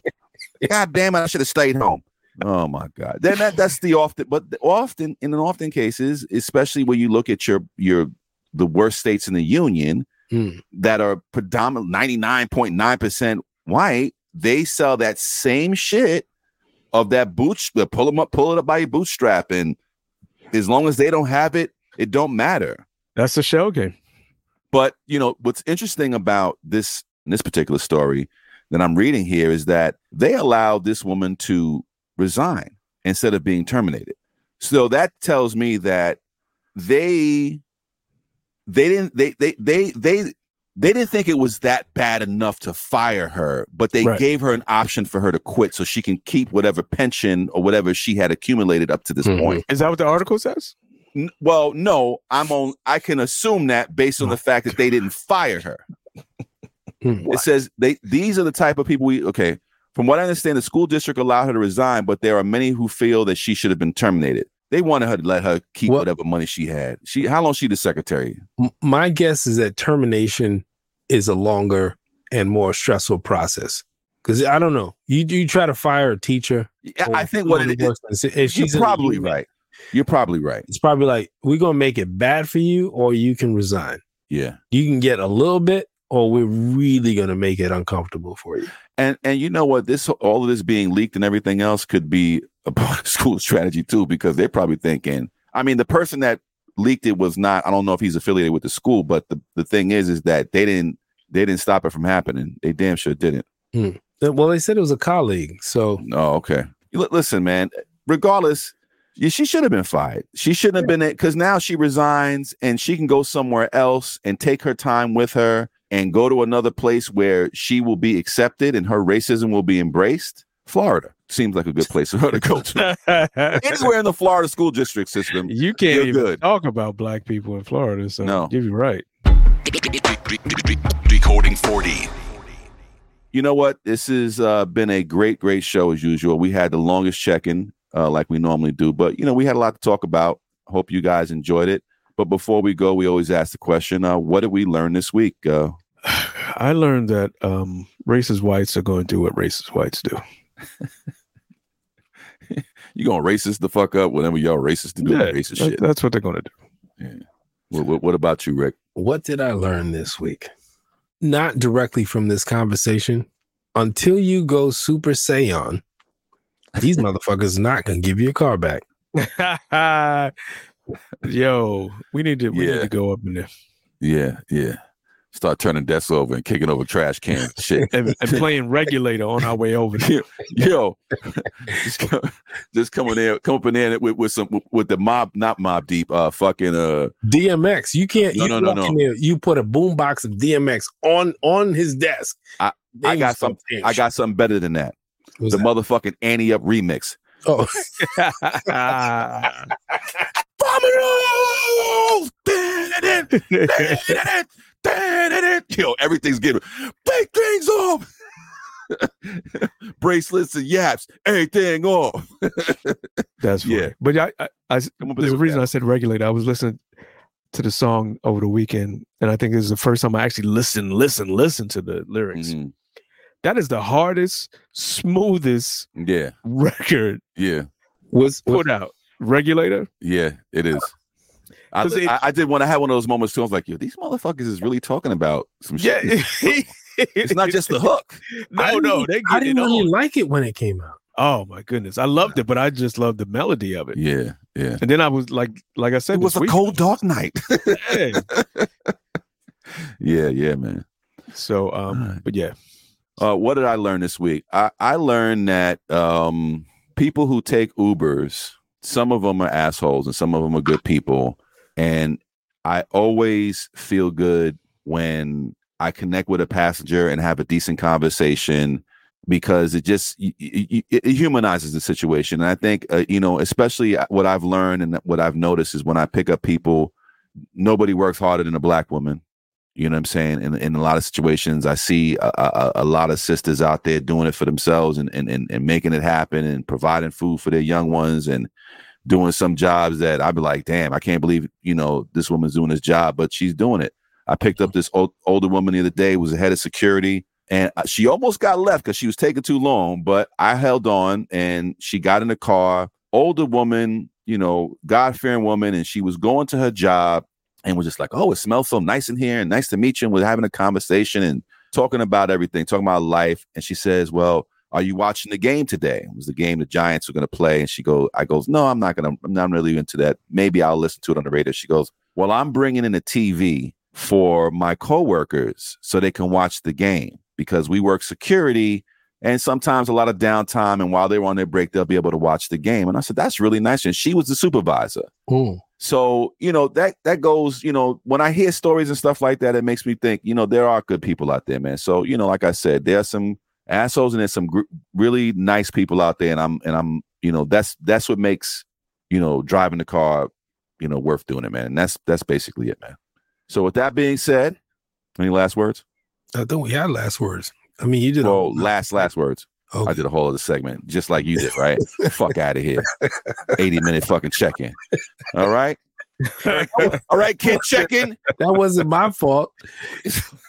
S4: God damn it, I should have stayed home.
S1: Oh my God. Then that, that's the often, but often in an often cases, especially when you look at your your the worst states in the union
S2: Hmm.
S1: that are predominant ninety nine point nine percent white, they sell that same shit of that boot. Pull them up, pull it up by your bootstrap, and as long as they don't have it, it don't matter.
S3: That's a shell game.
S1: But you know what's interesting about this this particular story that I'm reading here is that they allowed this woman to resign instead of being terminated. So that tells me that they they didn't they they they they they didn't think it was that bad enough to fire her, but they
S3: Right.
S1: gave her an option for her to quit so she can keep whatever pension or whatever she had accumulated up to this
S2: Mhm.
S1: point.
S3: Is that what the article says?
S1: N- Well, no, I'm on. I can assume that based on the fact that they didn't fire her.
S2: Hmm.
S1: It says they these are the type of people we okay. From what I understand, the school district allowed her to resign, but there are many who feel that she should have been terminated. They wanted her to let her keep
S2: Well-
S1: whatever money she had. She how long she the secretary?
S2: My guess is that termination is a longer and more stressful process. Because I don't know, you you try to fire a teacher.
S1: Yeah, I think what it
S2: is,
S1: is.
S2: worse
S1: You're
S2: she's
S1: probably right. You're probably right.
S2: It's probably like we're gonna make it bad for you, or you can resign.
S1: Yeah.
S2: You can get a little bit, or we're really gonna make it uncomfortable for you.
S1: And and you know what? This all of this being leaked and everything else could be a part of school strategy too, because they're probably thinking. I mean, the person that leaked it was not. I don't know if he's affiliated with the school, but the, the thing is, is that they didn't they didn't stop it from happening. They damn sure didn't.
S2: Uh, Well, they said it was a colleague, so
S1: Oh, okay. Listen, man. Regardless, she should have been fired. She shouldn't have been it because now she resigns and she can go somewhere else and take her time with her and go to another place where she will be accepted and her racism will be embraced. Florida seems like a good place for her to go to. Anywhere in the Florida school district system.
S3: you can't
S1: You're
S3: even
S1: good.
S3: talk about black people in Florida. So
S1: No.
S3: give you right.
S5: Decoding 40.
S1: You know what? This has uh, been a great, great show as usual. We had the longest check-in uh, like we normally do, but you know we had a lot to talk about. Hope you guys enjoyed it. But before we go, we always ask the question: uh, What did we learn this week? Uh,
S3: I learned that um, racist whites are going to do what racist whites do.
S1: you gonna racist the fuck up whenever y'all racist to do
S3: Yeah,
S1: racist
S3: that-
S1: shit.
S3: that's what they're going to do.
S1: What, what, what about you, Rick?
S2: what did I learn this week? Not directly from this conversation. Until you go Super Saiyan, these motherfuckers not gonna give you a car back.
S3: Yo, we need to we
S1: Yeah.
S3: need to go up in there
S1: Yeah, yeah. Start turning desks over and kicking over trash cans. Shit.
S3: and, and playing regulator on our way over there.
S1: Yo, just, come, just come in there, come up in there with, with some with the mob, not Mobb Deep, uh, fucking uh,
S2: DMX, you can't.
S1: No,
S2: you
S1: no, no, no.
S2: in there, you put a boombox of DMX on on his desk.
S1: I- I got
S2: start
S1: some,
S2: saying
S1: I got something better than that.
S2: What's
S1: the
S2: that?
S1: motherfucking Ante Up remix.
S2: Oh,
S1: Yo, everything's getting big things off. Bracelets and yaps, everything off.
S3: That's funny.
S1: Yeah.
S3: But I, I, I there's a reason
S1: that.
S3: I said regulator. I was listening to the song over the weekend, and I think this is the first time I actually listen, listen, listen to the lyrics.
S1: Mhm.
S3: That is the hardest, smoothest
S1: Yeah,
S3: record
S1: yeah,
S2: was
S3: put out. Regulator.
S1: yeah. It is. I,
S3: 'Cause it-
S1: I, I did when I had one of those moments too. I was like, "Yo, these motherfuckers is really talking about some shit." it's not just the hook.
S3: no, no, they
S2: I didn't really
S3: on.
S2: like it when it came out.
S3: Oh my goodness, I loved it, but I just loved the melody of it.
S1: Yeah, yeah.
S3: And then I was like, like I said,
S1: It was a
S3: week-
S1: cold, dark night.
S3: Yeah.
S1: yeah, yeah, man.
S3: So, um,
S1: Alright.
S3: but yeah,
S1: Uh, what did I learn this week? I, I learned that um, people who take Ubers, some of them are assholes and some of them are good people. And I always feel good when I connect with a passenger and have a decent conversation because it just y- it humanizes the situation. And I think, uh, you know, especially what I've learned and what I've noticed is when I pick up people, nobody works harder than a black woman. You know what I'm saying? In in a lot of situations, I see a, a, a lot of sisters out there doing it for themselves and, and and and making it happen and providing food for their young ones and doing some jobs that I'd be like, damn, I can't believe you know this woman's doing this job, but she's doing it. I picked up this old, older woman the other day, was the head of security, and uh, she almost got left because she was taking too long. But I held on, and she got in the car. Older woman, you know, God fearing woman, and she was going to her job and was just like, "Oh, it smells so nice in here, and nice to meet you." And we're having a conversation and talking about everything, talking about life. And she says, "Well, are you watching the game today? It was the game the Giants were going to play?" And she goes, "I goes, no, I'm not gonna. I'm not really into that. Maybe I'll listen to it on the radio." She goes, "Well, I'm bringing in a TV for my coworkers so they can watch the game because we work security." And sometimes a lot of downtime, and while they're on their break, they'll be able to watch the game. And I said, "That's really nice." And she was the supervisor.
S2: Mm.
S1: So, you know, that that goes, you know, when I hear stories and stuff like that, it makes me think, you know, there are good people out there, man. So, you know, like I said, there are some assholes and there's some gr- really nice people out there and I'm and I'm, you know, that's that's what makes, you know, driving the car, you know, worth doing it, man. And that's that's basically it, man. So, with that being said, any last words?
S2: I think we had last words. I mean, you did. a-
S1: Well, last last words.
S2: Okay.
S1: I did a whole other segment, just like you did, right? Fuck out of here. 80 minute fucking check in. All right. All right, kid, check in.
S2: That wasn't my fault.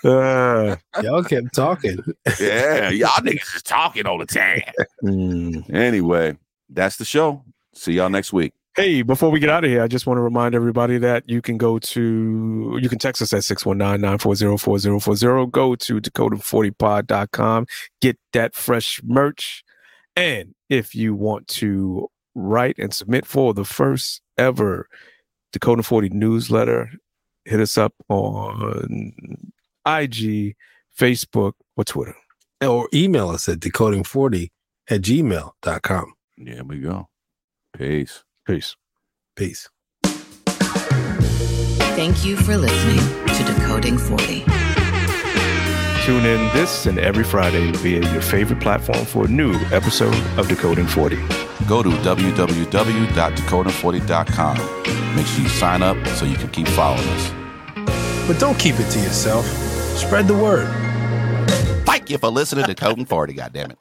S3: Uh,
S2: Y'all kept talking.
S1: Yeah, y'all niggas is talking all the time.
S3: mm.
S1: Anyway, that's the show. See y'all next week.
S3: Hey, before we get out of here, I just want to remind everybody that you can go to, you can text us at 619-940-4040. Go to Decoding40pod.com, get that fresh merch. And if you want to write and submit for the first ever Decoding 40 newsletter, hit us up on IG, Facebook, or Twitter.
S2: Or email us at decoding40 at gmail.com.
S1: Yeah, we go. Peace.
S3: Peace.
S2: Peace.
S6: Thank you for listening to Decoding 40.
S3: Tune in this and every Friday via your favorite platform for a new episode of Decoding 40.
S1: Go to www.decoding40.com. Make sure you sign up so you can keep following us.
S2: But don't keep it to yourself. Spread the word.
S1: Thank you for listening to Coding 40, goddammit.